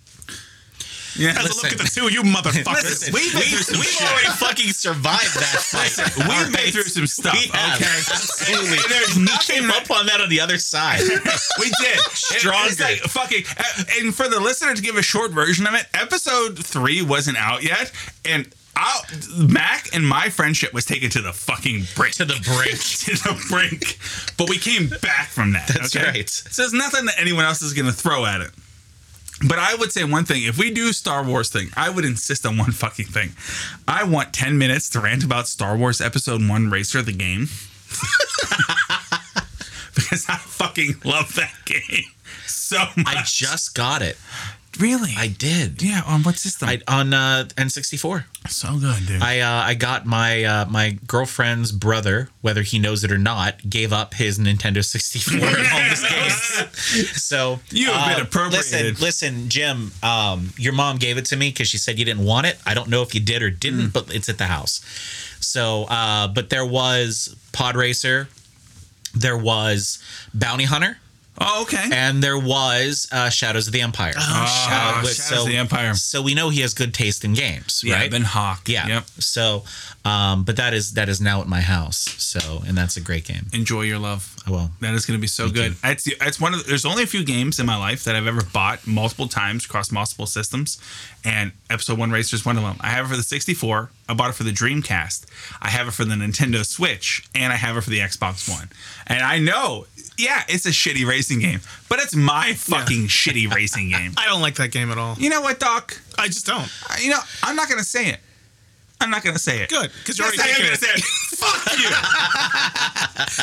Yeah. as Listen. I look at the two of you motherfuckers. Listen, we've been we've already fucking survived that fight. We've been through some stuff, We okay? Absolutely. And there's we nothing came up on that on the other side. we did. Stronger. It's like fucking. uh, And for the listener to give a short version of it, episode three wasn't out yet, and out, Mac and my friendship was taken to the fucking brink. To the brink. to the brink. But we came back from that. That's okay? right. So there's nothing that anyone else is going to throw at it. But I would say one thing: if we do Star Wars thing, I would insist on one fucking thing. I want ten minutes to rant about Star Wars Episode One Racer the game. because I fucking love that game so much. I just got it. Really, I did. yeah. On what system? I on uh, N64. so good, dude. I uh, I got my uh, my girlfriend's brother, whether he knows it or not, gave up his Nintendo 64 and all games. So You have been uh, appropriated. Listen, listen, Jim. Um, your mom gave it to me because she said you didn't want it. I don't know if you did or didn't, Mm. but it's at the house. So, uh, but there was Pod Racer, there was Bounty Hunter, oh, okay. and there was uh, Shadows of the Empire. Oh, Uh, with- Shadows of the Empire. So we know he has good taste in games, yeah, right? Ben Hawk. Yeah. Yep. So, um, but that is that is now at my house. So, and that's a great game. Enjoy your love. Oh, I will. That is going to be so good. It's it's one of the, there's only a few games in my life that I've ever bought multiple times across multiple systems, and Episode One Racer is one of them. I have it for the 64. I bought it for the Dreamcast. I have it for the Nintendo Switch, and I have it for the Xbox One. And I know, yeah, it's a shitty racing game, but it's my fucking shitty racing game. I don't like that game at all. You know what, Doc? I just don't. You know, I'm not gonna say it. I'm not gonna say it. Good, because you're Yes, already I am gonna say it. Fuck you.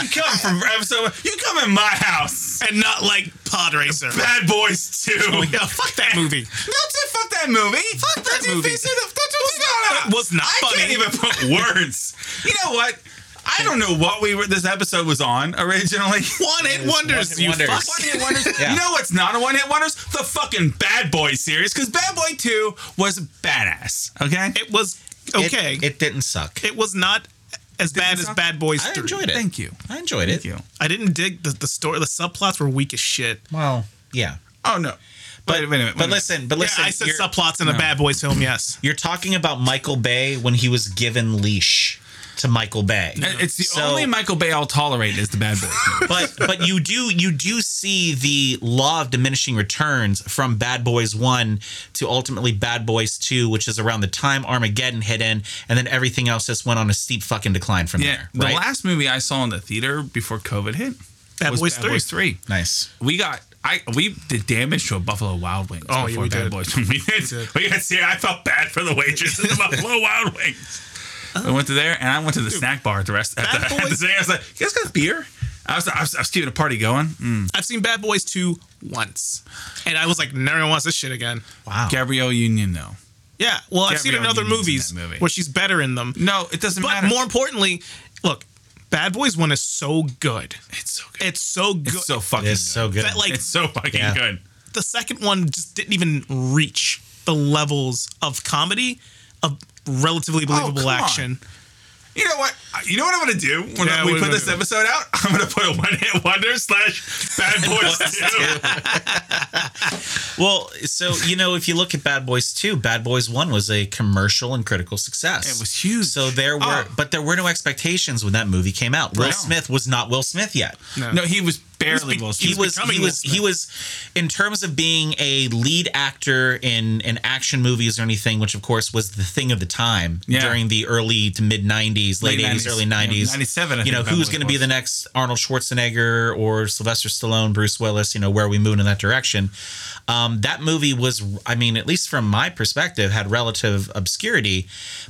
you come from episode. You come in my house. And not like Pod Racer. Bad Boys 2. yeah, fuck that movie. Don't say fuck that movie. Fuck that movie. It was not I funny. can't even put words. You know what? I don't know what we were. This episode was on originally. One hit wonders, one-hit you wonders. fuck. One hit wonders. Yeah. You know what's not a one hit wonders? The fucking Bad Boy series, because Bad Boy Two was badass. Okay. It was It- okay. It, It, didn't suck. It was not as bad as suck? Bad Boys I 3. enjoyed it. Thank you. I enjoyed it. Thank it. you. I didn't dig the, the story. The subplots were weak as shit. Well, yeah. Oh no. But, wait, a minute, wait but listen, but Yeah, listen. I said subplots in a Bad Boys film, yes. you're talking about Michael Bay when he was given leash to Michael Bay. It's the So- only Michael Bay I'll tolerate is the Bad Boys. but but you do you do see the law of diminishing returns from Bad Boys 1 to ultimately Bad Boys 2 which is around the time Armageddon hit in and then everything else just went on a steep fucking decline from yeah, there the last movie I saw in the theater before COVID hit Bad was Boys Bad 3. Boys Three. Nice. We got I we did damage to a Buffalo Wild Wings. Oh, yeah, before we Bad did. Boys. we did. We got see. I felt bad for the waitress in the Buffalo Wild Wings. I went to there and I went to the snack bar at the rest. At Bad the, at the Boys- I was like, "You guys got beer?" I was, I was, I was keeping a party going. Mm. I've seen Bad Boys 2 once. And I was like, never wants this shit again. Wow. Gabrielle Union, though. Yeah. Well, I've seen it in other Union's movies that movie. where she's better in them. No, it doesn't But matter. But more importantly, look, Bad Boys 1 is so good. it's so good. It's so good. It's so fucking. It's good. so good. that like It's so fucking Yeah. good. the second one just didn't even reach the levels of comedy of relatively oh, believable come on. action. You know what? Uh, you know what I'm gonna do when Yeah, we put this do? episode out? I'm gonna put a one hit wonder slash Bad Boys Two. Well, so you know, if you look at Bad Boys 2, Bad Boys 1 was a commercial and critical success. It was huge. So there were Oh. but there were no expectations when that movie came out. Will No. Smith was not Will Smith yet. No, he was barely be- He was he was he was in terms of being a lead actor in in action movies or anything, which of course was the thing of the time Yeah. during the early to mid 90s, late, Late 80s, 90s. early Yeah, 90s. 97, I You know, who's going to be the next Arnold Schwarzenegger or Sylvester Stallone, Bruce Willis, you know, where we move in that direction. Um, that movie was, I mean, at least from my perspective, had relative obscurity,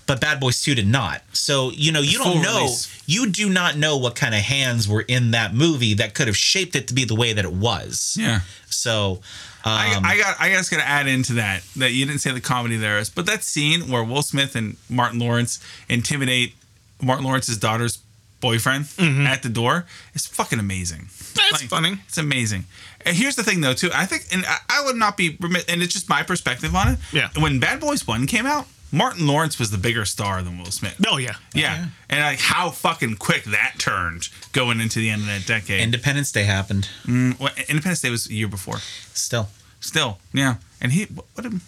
but Bad Boys 2 did not. So, you know, you Full don't know, release. You do not know what kind of hands were in that movie that could have shaped it to be the way that it was. yeah. So, I, um, I got. I just got to add into that that you didn't say the comedy there is, but that scene where Will Smith and Martin Lawrence intimidate Martin Lawrence's daughter's boyfriend at the door is fucking amazing. That's funny. It's amazing. And here's the thing, though, too. I think, and I, I would not be, and it's just my perspective on it. Yeah. When Bad Boys One came out, Martin Lawrence was the bigger star than Will Smith. Oh yeah. Yeah. And like how fucking quick that turned going into the end of that decade. Independence Day happened. Mm, well, Independence Day was a year before. Still, Still, yeah. And he, what, what did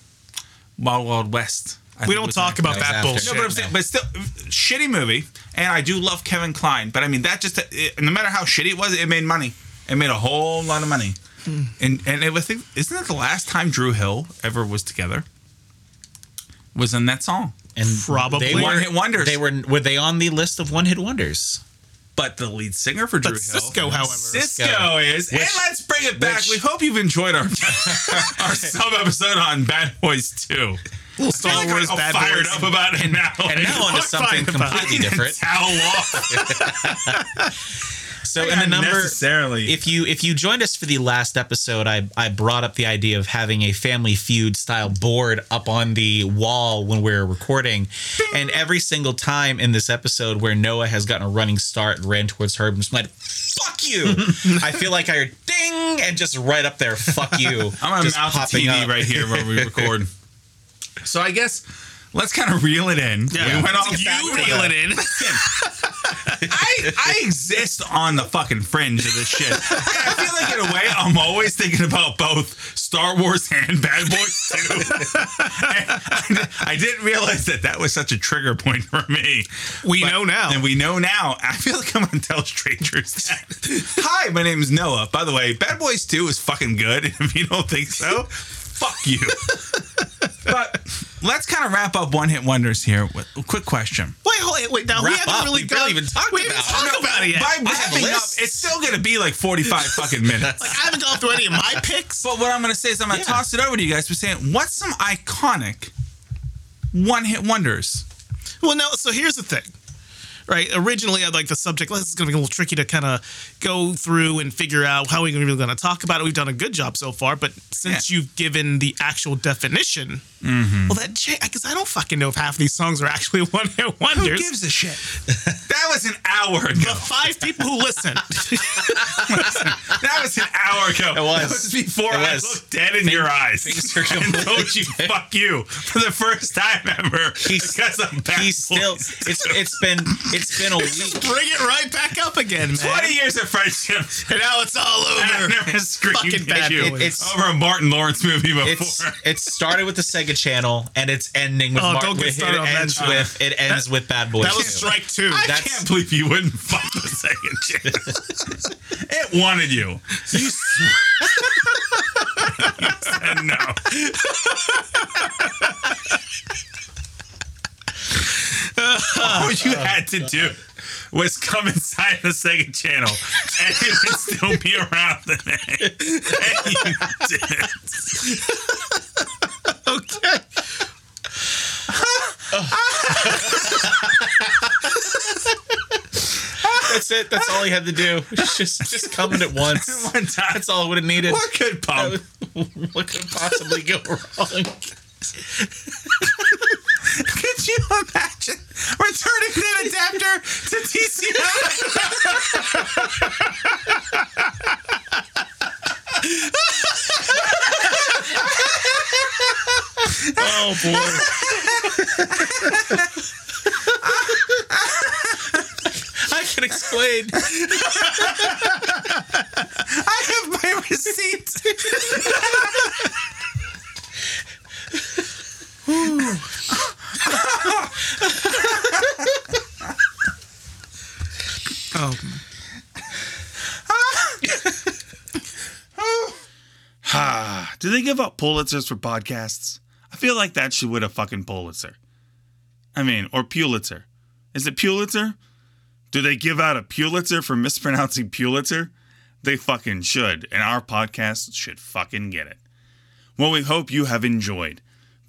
Wild Wild West? I We don't talk about That that bullshit. No, but I'm saying, but still, shitty movie. And I do love Kevin Kline, but I mean that just it, no matter how shitty it was, it made money. It made a whole lot of money. Hmm. And and it was think isn't it the last time Dru Hill ever was together? Was in that song. and Probably. they were, One-hit wonders. They were were they on the list of one hit wonders? But the lead singer for Dru But Hill, Sisqó, however. Sisqó is. and let's bring it back. which- we hope you've enjoyed our our sub episode on Bad Boys 2. Little Star I feel like Wars I'm Bad fired Boys. up about it now. And now onto something fine about it. completely different. How long? So in the number necessarily. if you if you joined us for the last episode, I I brought up the idea of having a Family Feud style board up on the wall when we're recording, and every single time in this episode where Noah has gotten a running start and ran towards Herb, I'm just like, "Fuck you!" I feel like I heard ding and just right up there, "Fuck you!" I'm mount popping TV up. right here where we record. so I guess let's kind of reel it in. Yeah. We went off You reel it in. I I exist on the fucking fringe of this shit. I feel like in a way I'm always thinking about both Star Wars and Bad Boys 2. I, I didn't realize that that was such a trigger point for me. We But- know now. And we know now. I feel like I'm gonna tell strangers that. Hi, my name is Noah. By the way, Bad Boys 2 is fucking good. If you don't think so, fuck you. but let's kind of wrap up one hit wonders here with a quick question. Wait, wait, wait. Now we haven't up. really barely even talked we about it. talked about it yet. By wrapping up, it's still gonna be like 45 fucking minutes. Like, I haven't gone through any of my picks. But what I'm gonna say is I'm gonna Yeah. toss it over to you guys for saying what's some iconic one hit wonders. Well, no. So here's the thing, right? Originally, I'd like the subject. This is going to be a little tricky to kind of go through and figure out how we're really going to talk about it. We've done a good job so far, but since Yeah. you've given the actual definition, mm-hmm. well, that because I don't fucking know if half these songs are actually one hit wonders. Who wonders. gives a shit? that was an hour ago. the five people who listen. That was an hour ago. It was. That was before It I looked dead in your eyes things are and told completely you "fuck you" for the first time ever. He's- because of Bad He's still. It's it's been it's been a week. Bring it right back up again, man. Twenty years of friendship. And now it's all I've over. never screamed Fucking at Bad you Boys. It's- over a Martin Lawrence movie before. It's it started with the Sega Channel and it's ending with Oh, Mar- don't get with- it on that ends with it ends with Bad Boys. That was 2. strike two. I That's- can't believe you wouldn't fuck the Sega Channel. it wanted you. You, you said no. All you had to do was come inside the Sega Channel and it would still be around today. And you did. Okay. That's it. That's all he had to do. Just just coming at once. One time. That's all it would have needed. What could? What could possibly go wrong? You imagine returning that adapter to TCI? Oh boy. I can explain. I have my receipt. Oh, Ah, do they give out Pulitzers for podcasts? I feel like that should win a fucking Pulitzer. I mean, or Pulitzer. Is it Pulitzer? Do they give out a Pulitzer for mispronouncing Pulitzer? They fucking should, and our podcast should fucking get it. Well, we hope you have enjoyed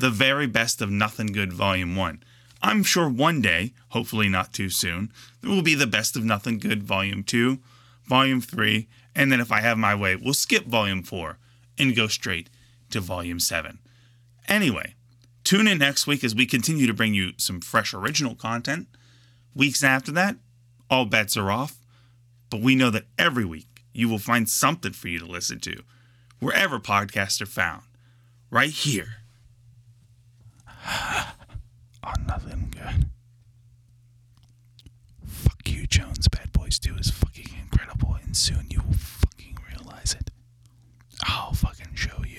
the very best of Nothing Good Volume 1. I'm sure one day, hopefully not too soon, there will be the best of Nothing Good Volume 2, Volume 3, and then if I have my way, we'll skip Volume 4 and go straight to Volume 7. Anyway, tune in next week as we continue to bring you some fresh original content. Weeks after that, all bets are off, but we know that every week you will find something for you to listen to wherever podcasts are found. Right here oh, nothing good. Fuck you, Jones. Bad Boys 2 is fucking incredible, and soon you will fucking realize it. I'll fucking show you.